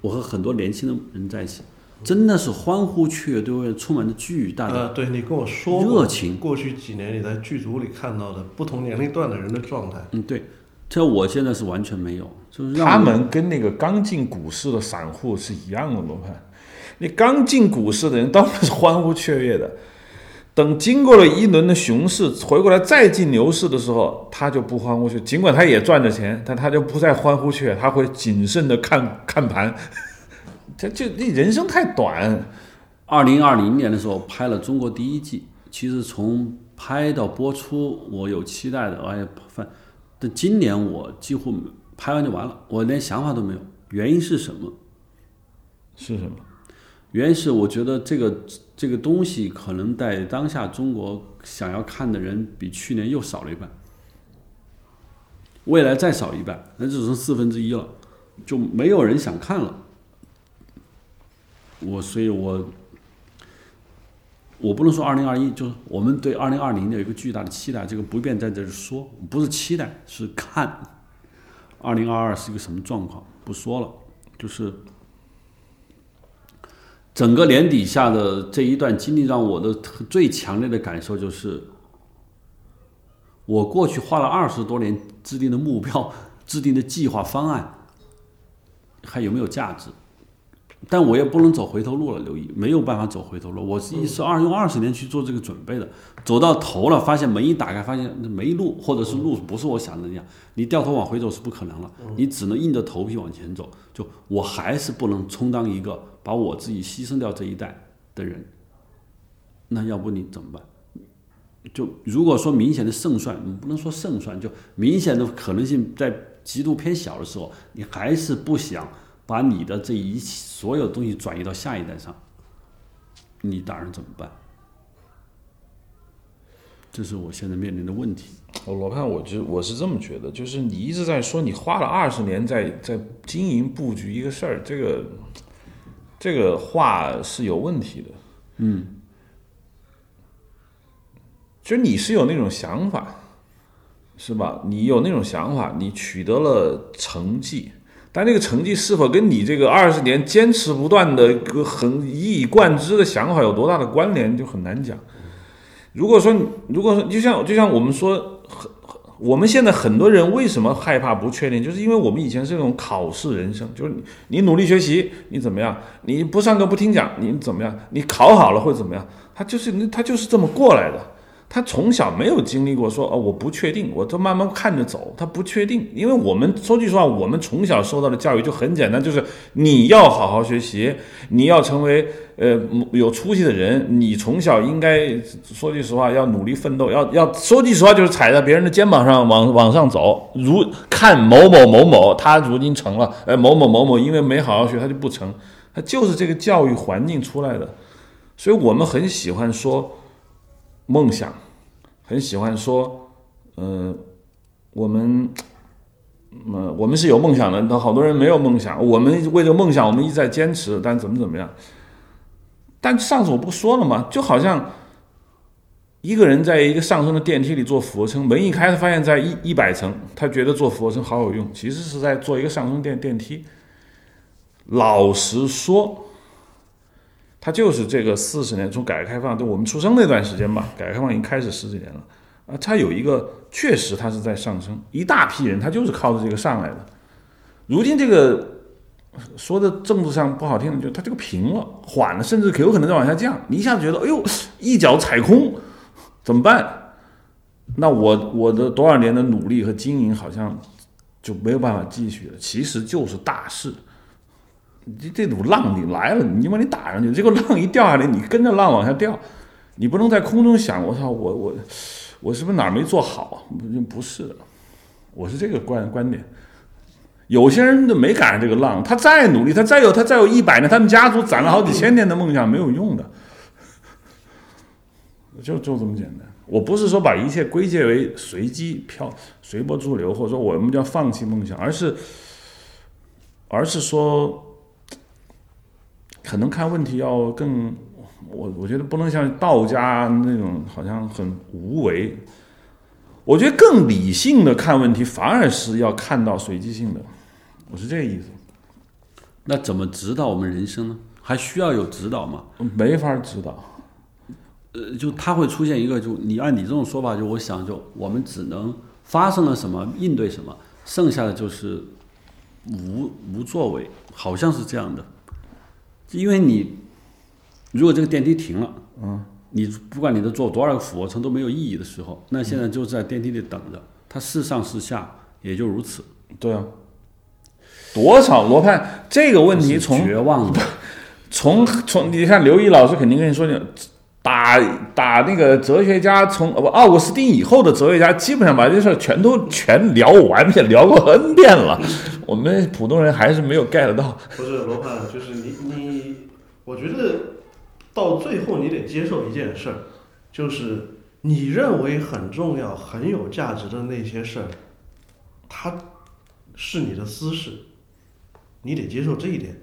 我和很多年轻的人在一起。真的是欢呼雀跃，对我充满着巨大的呃，对你跟我说热情。过去几年你在剧组里看到的不同年龄段的人的状态，嗯，对，这我现在是完全没有，就是他们跟那个刚进股市的散户是一样的，罗盘。你刚进股市的人当然是欢呼雀跃的，等经过了一轮的熊市，回过来再进牛市的时候，他就不欢呼雀，尽管他也赚着钱，但他就不再欢呼雀，他会谨慎的看 看盘。他就你人生太短。二零二零年的时候拍了中国第一季，其实从拍到播出，我有期待的，哎呀，反，但今年我几乎拍完就完了，我连想法都没有。原因是什么？是什么？原因是我觉得这个这个东西可能在当下中国想要看的人比去年又少了一半，未来再少一半，那只剩四分之一了，就没有人想看了。我所以，我我不能说二零二一，就是我们对二零二零有一个巨大的期待，这个不便在这儿说，不是期待，是看二零二二是一个什么状况，不说了。就是整个年底下的这一段经历，让我的最强烈的感受就是，我过去花了二十多年制定的目标、制定的计划方案，还有没有价值？但我也不能走回头路了，刘毅没有办法走回头路。我是一是二用二十年去做这个准备的，走到头了，发现门一打开，发现没路，或者是路不是我想的那样，你掉头往回走是不可能了，你只能硬着头皮往前走。就我还是不能充当一个把我自己牺牲掉这一代的人，那要不你怎么办？就如果说明显的胜算，你不能说胜算，就明显的可能性在极度偏小的时候，你还是不想把你的这一所有东西转移到下一代上，你打算怎么办？这是我现在面临的问题。我罗盘，我就我是这么觉得，就是你一直在说你花了二十年在在经营布局一个事儿，这个这个话是有问题的。嗯，就是你是有那种想法，是吧？你有那种想法，你取得了成绩，但那个成绩是否跟你这个二十年坚持不断的很一以贯之的想法有多大的关联，就很难讲。如果说，如果说，就像就像我们说，很我们现在很多人为什么害怕不确定，就是因为我们以前是那种考试人生，就是你你努力学习，你怎么样？你不上课不听讲，你怎么样？你考好了会怎么样？他就是他就是这么过来的。他从小没有经历过说哦，我不确定，我都慢慢看着走。他不确定，因为我们说句实话，我们从小受到的教育就很简单，就是你要好好学习，你要成为呃有出息的人。你从小应该说句实话，要努力奋斗，要要说句实话，就是踩在别人的肩膀上往往上走。如看某某某某，他如今成了，呃某某某某因为没好好学，他就不成。他就是这个教育环境出来的，所以我们很喜欢说梦想。很喜欢说，呃，我们，呃，我们是有梦想的，但好多人没有梦想。我们为这个梦想，我们一直在坚持，但怎么怎么样？但上次我不说了吗？就好像一个人在一个上升的电梯里做俯卧撑，门一开，他发现在一一百层，他觉得做俯卧撑好有用，其实是在做一个上升电电梯。老实说。它就是这个四十年，从改革开放到我们出生那段时间吧，改革开放已经开始十几年了啊，它有一个确实它是在上升，一大批人他就是靠着这个上来的。如今这个说的政治上不好听的，就它这个平了、缓了，甚至可有可能再往下降。你一下子觉得，哎呦，一脚踩空，怎么办？那我我的多少年的努力和经营好像就没有办法继续了。其实就是大势。这这股浪你来了，你把你打上去。这个浪一掉下来，你跟着浪往下掉，你不能在空中想，我操，我我我是不是哪儿没做好？不是，我是这个观观点。有些人都没赶上这个浪，他再努力，他再有他再有一百年，他们家族攒了好几千年的梦想没有用的，就就这么简单。我不是说把一切归结为随机飘、随波逐流，或者说我们叫放弃梦想，而是而是说。可能看问题要更，我我觉得不能像道家那种好像很无为，我觉得更理性的看问题，反而是要看到随机性的，我是这个意思。那怎么指导我们人生呢？还需要有指导吗？没法指导。呃，就它会出现一个，就你按你这种说法，就我想，就我们只能发生了什么应对什么，剩下的就是无无作为，好像是这样的。因为你如果这个电梯停了，嗯，你不管你的做多少个俯卧撑都没有意义的时候，那现在就在电梯里等着，它是上是下也就如此。对啊，多少罗盘这个问题从绝望的，从从你看刘毅老师肯定跟你说的，打打那个哲学家从不奥古斯丁以后的哲学家，基本上把这事儿全都全聊完遍，聊过 N 遍了。我们普通人还是没有 get 到。不是罗胖，就是你你，我觉得到最后你得接受一件事儿，就是你认为很重要、很有价值的那些事儿，它是你的私事，你得接受这一点。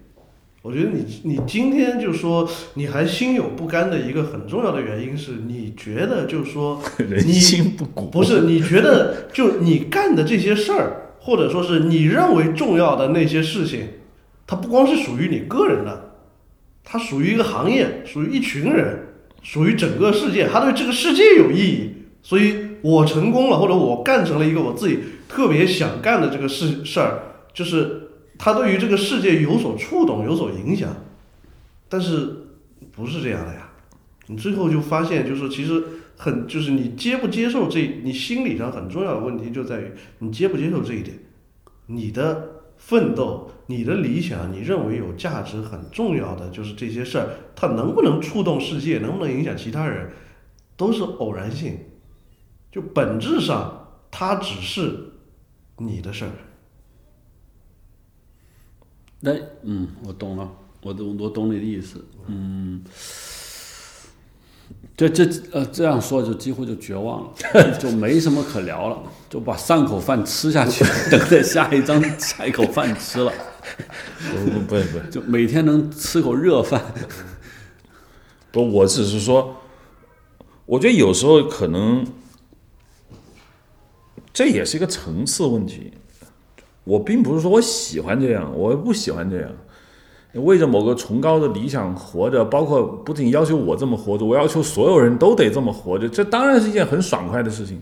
我觉得你你今天就说你还心有不甘的一个很重要的原因是你觉得就说 人心不古，不是，你觉得就你干的这些事儿，或者说是你认为重要的那些事情，它不光是属于你个人的，它属于一个行业，属于一群人，属于整个世界，它对这个世界有意义。所以我成功了，或者我干成了一个我自己特别想干的这个事事儿，就是他对于这个世界有所触动、有所影响。但是不是这样的呀？你最后就发现，就是其实很，就是你接不接受这，你心理上很重要的问题就在于你接不接受这一点，你的奋斗、你的理想、你认为有价值、很重要的就是这些事儿，它能不能触动世界，能不能影响其他人，都是偶然性。就本质上，它只是你的事儿。那嗯，我懂了，我懂我懂你的意思。嗯，这这呃这样说就几乎就绝望了，就没什么可聊了，就把上口饭吃下去，等着下一张下一口饭吃了。不不不不，就每天能吃口热饭。不，我只是说，我觉得有时候可能。这也是一个层次问题。我并不是说我喜欢这样，我不喜欢这样。为着某个崇高的理想活着，包括不仅要求我这么活着，我要求所有人都得这么活着。这当然是一件很爽快的事情。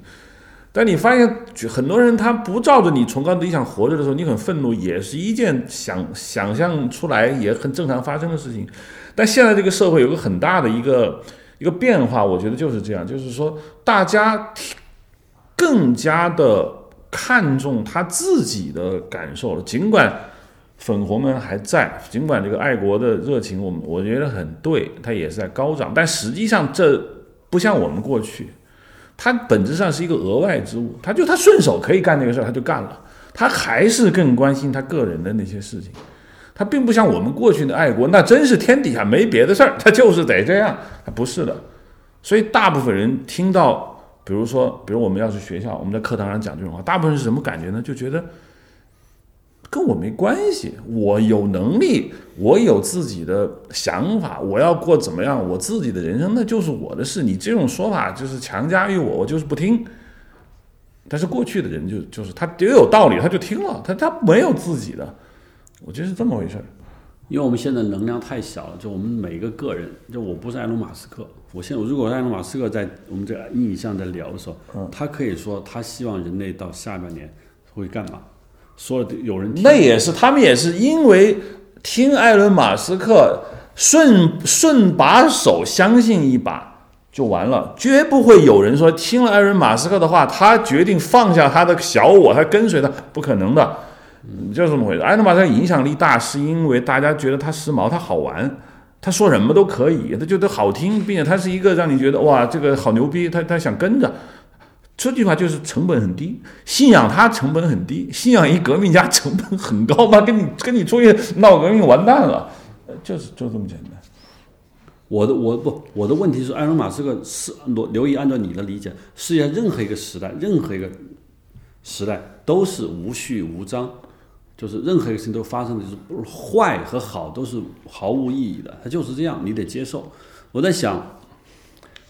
但你发现很多人他不照着你崇高的理想活着的时候，你很愤怒，也是一件想想象出来也很正常发生的事情。但现在这个社会有个很大的一个一个变化，我觉得就是这样，就是说大家。更加的看重他自己的感受了。尽管粉红们还在，尽管这个爱国的热情，我们我觉得很对，他也是在高涨。但实际上，这不像我们过去，他本质上是一个额外之物。他就他顺手可以干那个事儿，他就干了。他还是更关心他个人的那些事情。他并不像我们过去的爱国，那真是天底下没别的事儿，他就是得这样。他不是的。所以大部分人听到。比如说，比如我们要是学校，我们在课堂上讲这种话，大部分是什么感觉呢？就觉得跟我没关系，我有能力，我有自己的想法，我要过怎么样我自己的人生，那就是我的事。你这种说法就是强加于我，我就是不听。但是过去的人就就是他也有道理，他就听了，他他没有自己的，我觉得是这么回事。因为我们现在能量太小了，就我们每一个个人，就我不是埃隆·马斯克。我现在如果埃隆·马斯克在我们这个印象在聊的时候，他可以说他希望人类到下半年会干嘛？说有人那也是他们也是因为听埃隆·马斯克顺顺把手相信一把就完了，绝不会有人说听了埃隆·马斯克的话，他决定放下他的小我，他跟随他，不可能的。就这么回事。埃隆·马斯克影响力大，是因为大家觉得他时髦，他好玩，他说什么都可以，他觉得好听，并且他是一个让你觉得哇，这个好牛逼，他他想跟着。这句话就是成本很低，信仰他成本很低，信仰一革命家 成本很高吗？跟你跟你出去闹革命完蛋了，就是就这么简单。我的我不我的问题是，埃隆·马斯克是罗刘毅，按照你的理解，世界上任何一个时代，任何一个时代都是无序无章。就是任何一个事情都发生的，就是坏和好都是毫无意义的，它就是这样，你得接受。我在想，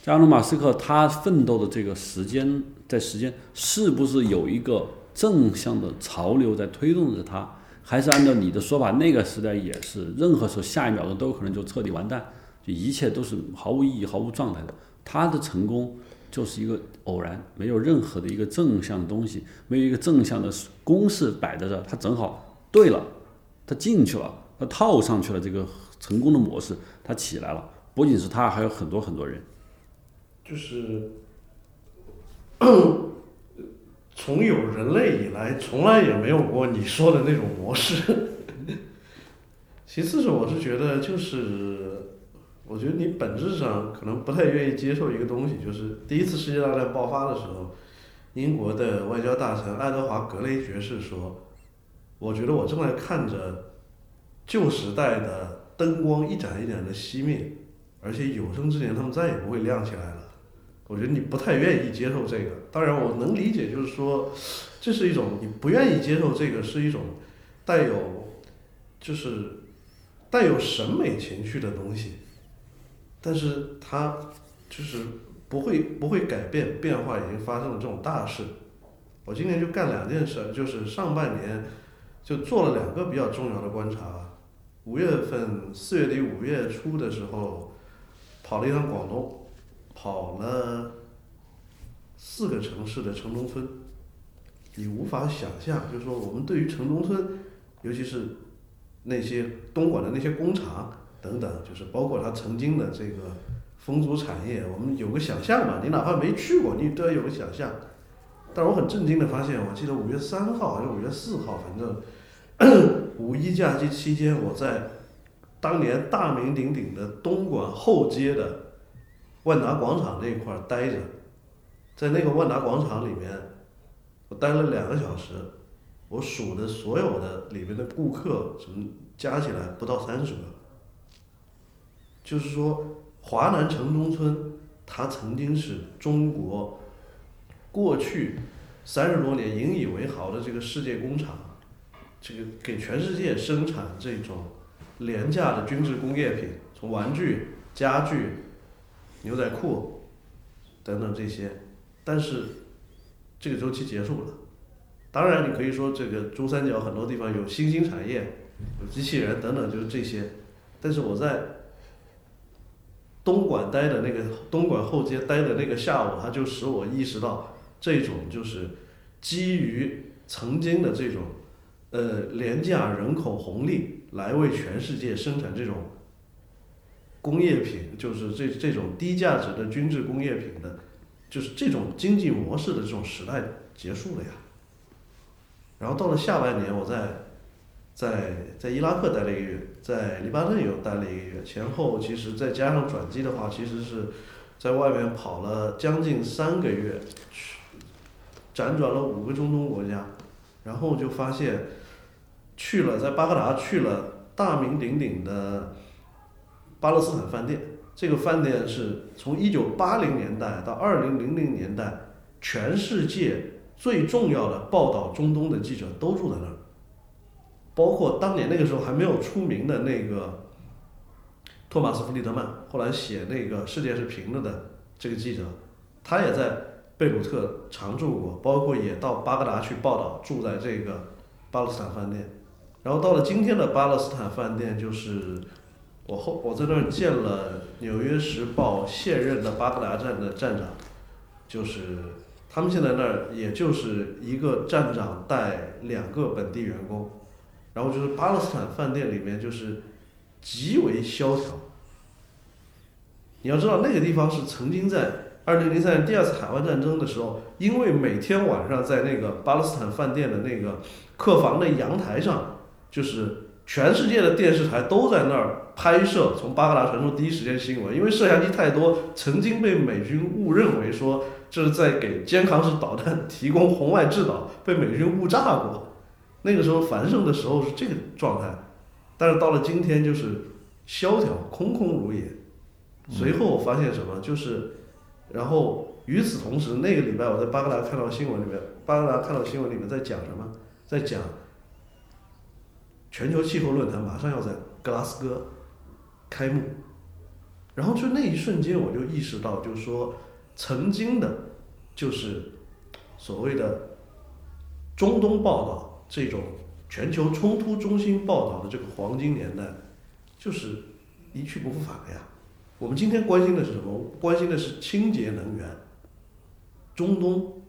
加隆马斯克他奋斗的这个时间，在时间是不是有一个正向的潮流在推动着他？还是按照你的说法，那个时代也是任何时候下一秒钟都有可能就彻底完蛋，就一切都是毫无意义、毫无状态的。他的成功。就是一个偶然，没有任何的一个正向的东西，没有一个正向的公式摆在这，他正好对了，他进去了，他套上去了这个成功的模式，他起来了。不仅是他，还有很多很多人。就是从有人类以来，从来也没有过你说的那种模式。其次是，我是觉得就是。我觉得你本质上可能不太愿意接受一个东西，就是第一次世界大战爆发的时候，英国的外交大臣爱德华·格雷爵士说：“我觉得我正在看着旧时代的灯光一盏一盏的熄灭，而且有生之年他们再也不会亮起来了。”我觉得你不太愿意接受这个，当然我能理解，就是说这是一种你不愿意接受这个是一种带有就是带有审美情趣的东西。但是它就是不会不会改变变化已经发生了这种大事。我今年就干两件事，就是上半年就做了两个比较重要的观察。五月份四月底五月初的时候，跑了一趟广东，跑了四个城市的城中村。你无法想象，就是说我们对于城中村，尤其是那些东莞的那些工厂等等，就是包括它曾经的这个风俗产业，我们有个想象嘛。你哪怕没去过，你都要有个想象。但是我很震惊的发现，我记得五月三号还是五月四号，反正 五一假期期间，我在当年大名鼎鼎的东莞后街的万达广场那一块儿待着，在那个万达广场里面，我待了两个小时，我数的所有的里面的顾客，什么加起来不到三十个。就是说，华南城中村，它曾经是中国过去三十多年引以为豪的这个世界工厂，这个给全世界生产这种廉价的军事工业品，从玩具、家具、牛仔裤等等这些，但是这个周期结束了。当然，你可以说这个珠三角很多地方有新兴产业，有机器人等等，就是这些。但是我在东莞待的那个东莞后街待的那个下午，它就使我意识到，这种就是基于曾经的这种呃廉价人口红利来为全世界生产这种工业品，就是这这种低价值的军制工业品的，就是这种经济模式的这种时代结束了呀。然后到了下半年，我在在在伊拉克待了一个月，在黎巴嫩又待了一个月，前后其实再加上转机的话，其实是在外面跑了将近三个月，去辗转了五个中东国家，然后就发现去了在巴格达去了大名鼎鼎的巴勒斯坦饭店，这个饭店是从一九八零年代到二零零零年代，全世界最重要的报道中东的记者都住在那儿。包括当年那个时候还没有出名的那个托马斯·弗里德曼，后来写那个《世界是平的》的这个记者，他也在贝鲁特常住过，包括也到巴格达去报道，住在这个巴勒斯坦饭店。然后到了今天的巴勒斯坦饭店，就是我后我在那儿见了《纽约时报》现任的巴格达站的站长，就是他们现在那儿也就是一个站长带两个本地员工。然后就是巴勒斯坦饭店里面就是极为萧条。你要知道那个地方是曾经在二零零三年第二次海湾战争的时候，因为每天晚上在那个巴勒斯坦饭店的那个客房的阳台上，就是全世界的电视台都在那儿拍摄从巴格达传出第一时间新闻，因为摄像机太多，曾经被美军误认为说这是在给肩扛式导弹提供红外制导，被美军误炸过。那个时候繁盛的时候是这个状态，但是到了今天就是萧条，空空如也。随后我发现什么？就是，然后与此同时，那个礼拜我在巴格达看到新闻里面，巴格达看到新闻里面在讲什么？在讲全球气候论坛马上要在格拉斯哥开幕，然后就那一瞬间我就意识到，就是说曾经的，就是所谓的中东报道。这种全球冲突中心报道的这个黄金年代，就是一去不复返了呀。我们今天关心的是什么？关心的是清洁能源。中东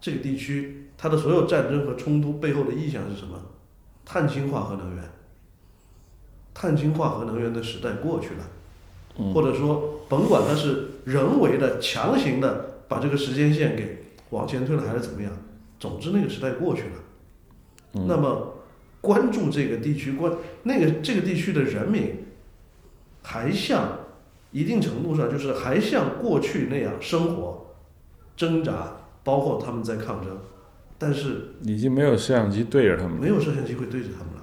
这个地区，它的所有战争和冲突背后的意向是什么？碳氢化合能源。碳氢化合能源的时代过去了，或者说，甭管它是人为的、强行的把这个时间线给往前推了，还是怎么样，总之那个时代过去了。那么，关注这个地区关那个这个地区的人民，还像一定程度上就是还像过去那样生活、挣扎，包括他们在抗争，但是已经没有摄像机对着他们，没有摄像机会对着他们了，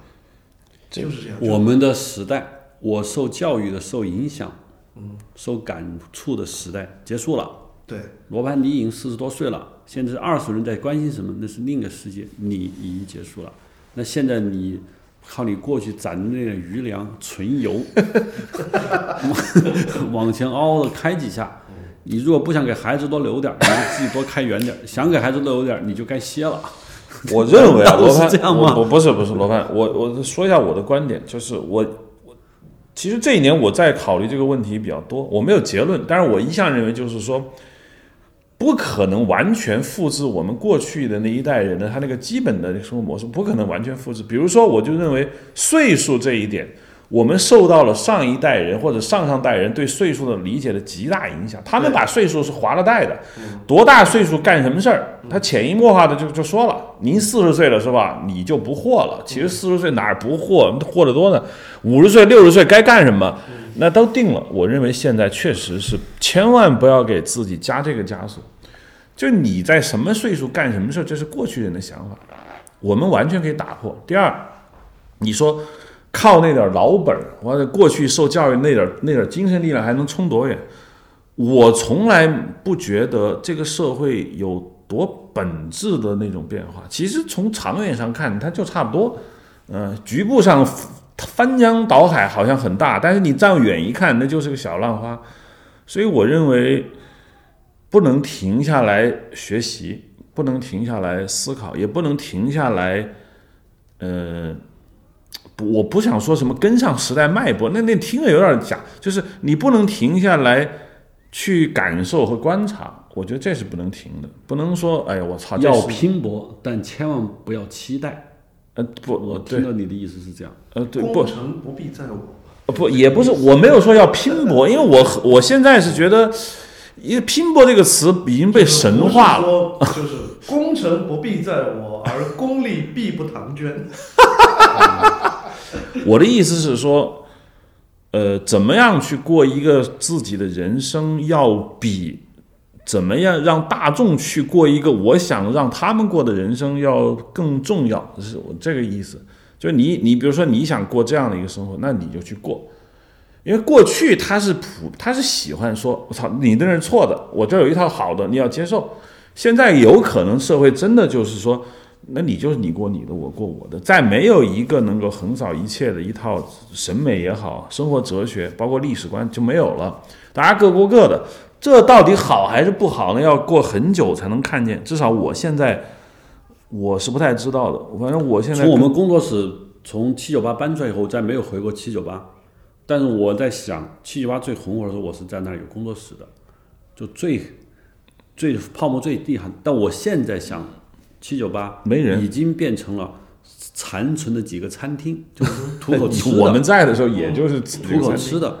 就是这样。我们的时代，我受教育的、受影响、嗯，受感触的时代结束了。对，罗盘你已经四十多岁了。现在是二十人在关心什么？那是另一个世界，你已经结束了。那现在你靠你过去攒的那个余粮存油，往前嗷嗷的开几下。你如果不想给孩子多留点儿，你就自己多开远点儿；想给孩子多留点儿，你就该歇了。我认为啊，罗盘这样吗我我不是不是罗盘，我我说一下我的观点，就是我我其实这一年我在考虑这个问题比较多，我没有结论，但是我一向认为就是说，不可能完全复制我们过去的那一代人的他那个基本的生活模式，不可能完全复制。比如说，我就认为岁数这一点。我们受到了上一代人或者上上代人对岁数的理解的极大影响，他们把岁数是划了带的，多大岁数干什么事儿，他潜移默化的就就说了，您四十岁了是吧？你就不惑了。其实四十岁哪儿不惑，惑得多呢？五十岁、六十岁该干什么，那都定了。我认为现在确实是千万不要给自己加这个枷锁，就你在什么岁数干什么事儿，这是过去人的想法，我们完全可以打破。第二，你说。靠那点老本儿，或者过去受教育那点那点精神力量还能冲多远？我从来不觉得这个社会有多本质的那种变化。其实从长远上看，它就差不多。嗯、局部上翻江倒海好像很大，但是你站远一看，那就是个小浪花。所以我认为不能停下来学习，不能停下来思考，也不能停下来，呃。我不想说什么跟上时代脉搏，那那听着有点假。就是你不能停下来去感受和观察，我觉得这是不能停的。不能说，哎呀，我操，要拼搏，但千万不要期待。呃不，我对听到你的意思是这样。呃对不功成不必在我。呃不也不是，我没有说要拼搏，因为我我现在是觉得，因为拼搏这个词已经被神化了。了。就是功成不必在我，而功利必不唐捐。我的意思是说，呃，怎么样去过一个自己的人生，要比怎么样让大众去过一个我想让他们过的人生要更重要，是我这个意思。就是你，你比如说你想过这样的一个生活，那你就去过。因为过去他是普，他是喜欢说，我操，你那是错的，我这有一套好的，你要接受。现在有可能社会真的就是说，那你就是你过你的，我过我的，再没有一个能够横扫一切的一套审美也好，生活哲学，包括历史观就没有了，大家各过各的。这到底好还是不好呢？要过很久才能看见。至少我现在我是不太知道的。反正我现在从我们工作室从七九八搬出来以后，再没有回过七九八。但是我在想，七九八最红火的时候，我是在那儿有工作室的，就最最泡沫最厉害。但我现在想，七九八没人已经变成了残存的几个餐厅，就是吐口吃的。我们在的时候，也就是吐口吃的。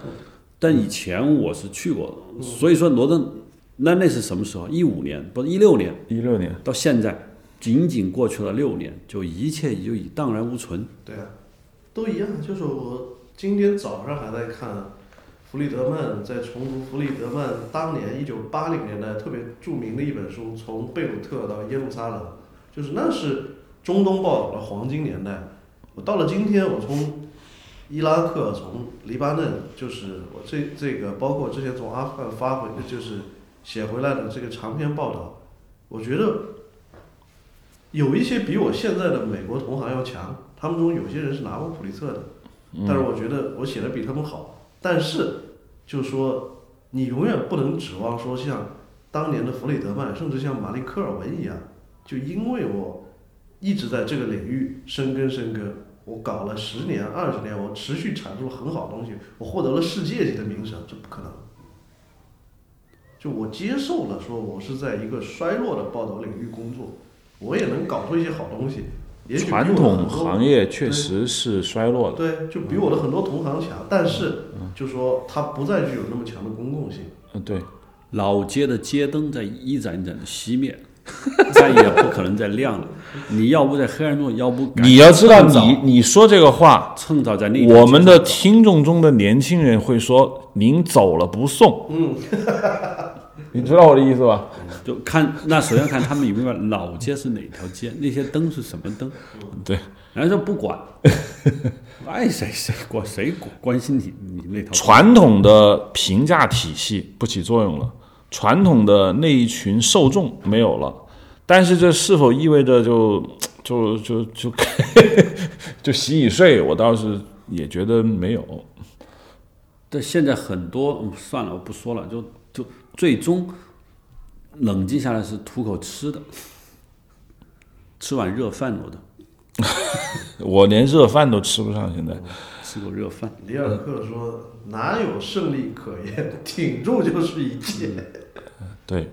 但以前我是去过的，所以说罗登，那那是什么时候？一五年不是一六年，一六年到现在仅仅过去了六年，就一切就已荡然无存。对啊，都一样。就是我今天早上还在看弗里德曼在重读弗里德曼当年一九八零年代特别著名的一本书《从贝鲁特到耶路撒冷》，就是那是中东报道的黄金年代。我到了今天，我从伊拉克、从黎巴嫩，就是我这这个包括之前从阿富汗发回，就是写回来的这个长篇报道，我觉得有一些比我现在的美国同行要强。他们中有些人是拿过普利策的，但是我觉得我写的比他们好。但是，就是说，你永远不能指望说像当年的弗里德曼，甚至像玛丽科尔文一样，就因为我一直在这个领域深耕深耕，我搞了十年、二十年，我持续产出了很好的东西，我获得了世界级的名声，这不可能。就我接受了，说我是在一个衰落的报道领域工作，我也能搞出一些好东西。也许传统行业确实是衰落的。对，就比我的很多同行强，但是就说它不再具有那么强的公共性。嗯，对，老街的街灯在一盏一盏的熄灭，再也不可能再亮了。你要不在黑暗中，要不你要知道你，你说这个话，趁早在那我们的听众中的年轻人会说：“您走了不送。”嗯，你知道我的意思吧？就看那首先看他们有没有老街是哪条街，那些灯是什么灯，对，然后说不管，爱 谁谁管谁关心你你那条传统的评价体系不起作用了，传统的那一群受众没有了，但是这是否意味着就 就就就 就洗洗睡？我倒是也觉得没有。但现在很多、嗯算了，我不说了，就就最终冷静下来是吐口吃的，吃碗热饭我都 我连热饭都吃不上，现在。吃口热饭。里尔克说：“哪有胜利可言？挺住就是一切。对，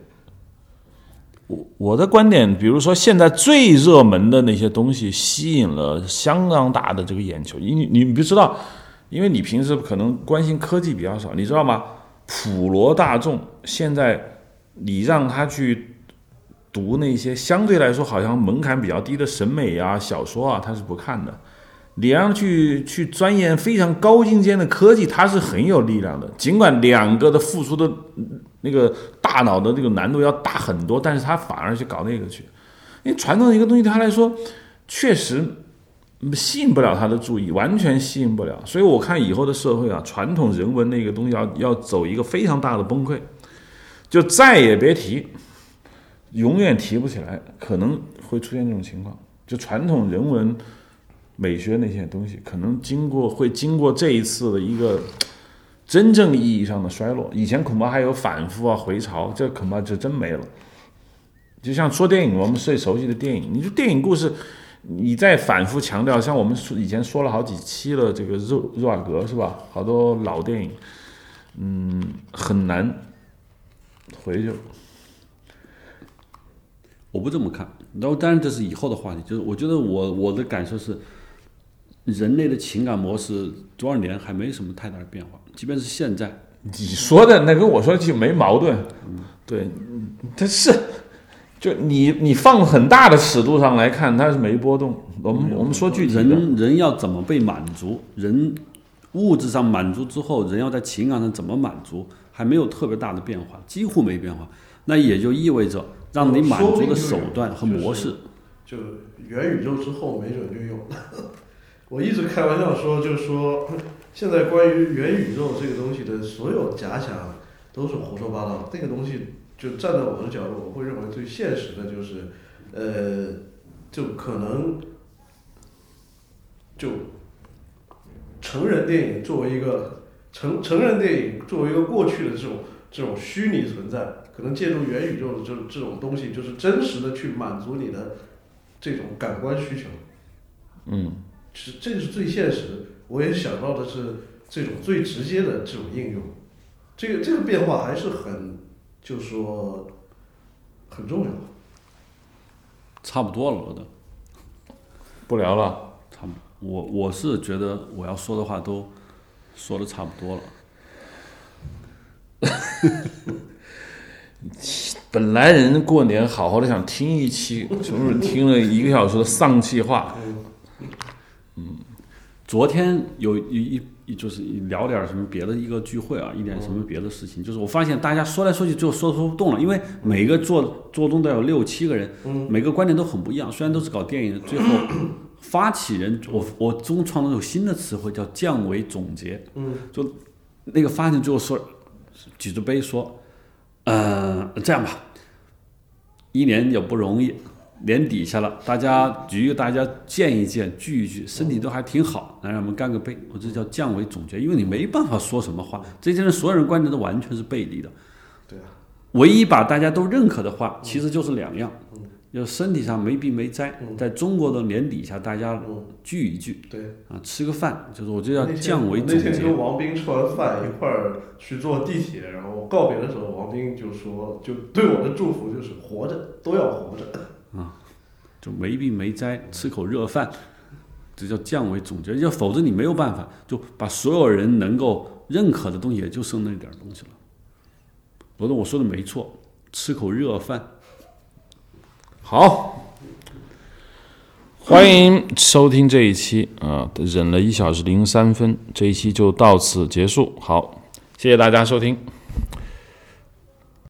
我我的观点，比如说现在最热门的那些东西，吸引了相当大的这个眼球。因你你不知道，因为你平时可能关心科技比较少，你知道吗？普罗大众现在你让他去读那些相对来说好像门槛比较低的审美啊、小说啊，他是不看的。你让去去钻研非常高精尖的科技，它是很有力量的。尽管两个的付出的那个大脑的那个难度要大很多，但是他反而去搞那个去，因为传统的一个东西对他来说确实吸引不了他的注意，完全吸引不了。所以我看以后的社会啊，传统人文那个东西要要走一个非常大的崩溃，就再也别提，永远提不起来，可能会出现这种情况。就传统人文。美学那些东西，可能经过会经过这一次的一个 真正意义上的衰落。以前恐怕还有反复啊、回潮，这恐怕就真没了。就像说电影，我们最熟悉的电影，你说电影故事，你再反复强调，像我们以前说了好几期了，这个肉肉尔格是吧？好多老电影，嗯，很难回去。我不这么看，然后当然这是以后的话题。就是我觉得我我的感受是。人类的情感模式多少年还没什么太大的变化，即便是现在，你说的那跟我说就没矛盾，对，它是，就你你放很大的尺度上来看，它是没波动。我们我们说具体的，人人要怎么被满足？人物质上满足之后，人要在情感上怎么满足？还没有特别大的变化，几乎没变化。那也就意味着，让你满足的手段和模式，就元宇宙之后没准就有了。我一直开玩笑说，就是说，现在关于元宇宙这个东西的所有假想都是胡说八道。这个东西就站在我的角度，我会认为最现实的就是，呃，就可能就成人电影作为一个成成人电影作为一个过去的这种这种虚拟存在，可能借助元宇宙的这这种东西，就是真实的去满足你的这种感官需求。嗯。是，这个是最现实。我也想到的是这种最直接的这种应用，这个这个变化还是很，就说很重要。差不多了，我的，不聊了。差不，我我是觉得我要说的话都说的差不多了。本来人过年好好的想听一期，是不是听了一个小时的丧气话？嗯，昨天有一一就是聊点什么别的一个聚会啊，一点什么别的事情，就是我发现大家说来说去就说说不动了，因为每个座座中都有六七个人，每个观点都很不一样。虽然都是搞电影的，最后发起人我我中创造有新的词汇叫降维总结，嗯，就那个发起人最后说举着杯说，呃，这样吧，一年也不容易。年底下了，大家局大家见一见，聚一聚，身体都还挺好，来让我们干个杯。我这叫降维总结，因为你没办法说什么话，这些人所有人观点都完全是背离的。对啊，唯一把大家都认可的话，其实就是两样，就身体上没病没灾，在中国的年底下大家聚一聚，对啊，吃个饭，就是我就要降维总结。那天跟王斌吃完饭一块儿去坐地铁，然后告别的时候，王斌就说，就对我的祝福就是活着都要活着。啊，就没病没灾，吃口热饭，这叫降维总结。要否则你没有办法，就把所有人能够认可的东西，也就剩那点东西了。我说我说的没错，吃口热饭。好，欢迎收听这一期啊，忍了一小时零三分，这一期就到此结束。好，谢谢大家收听。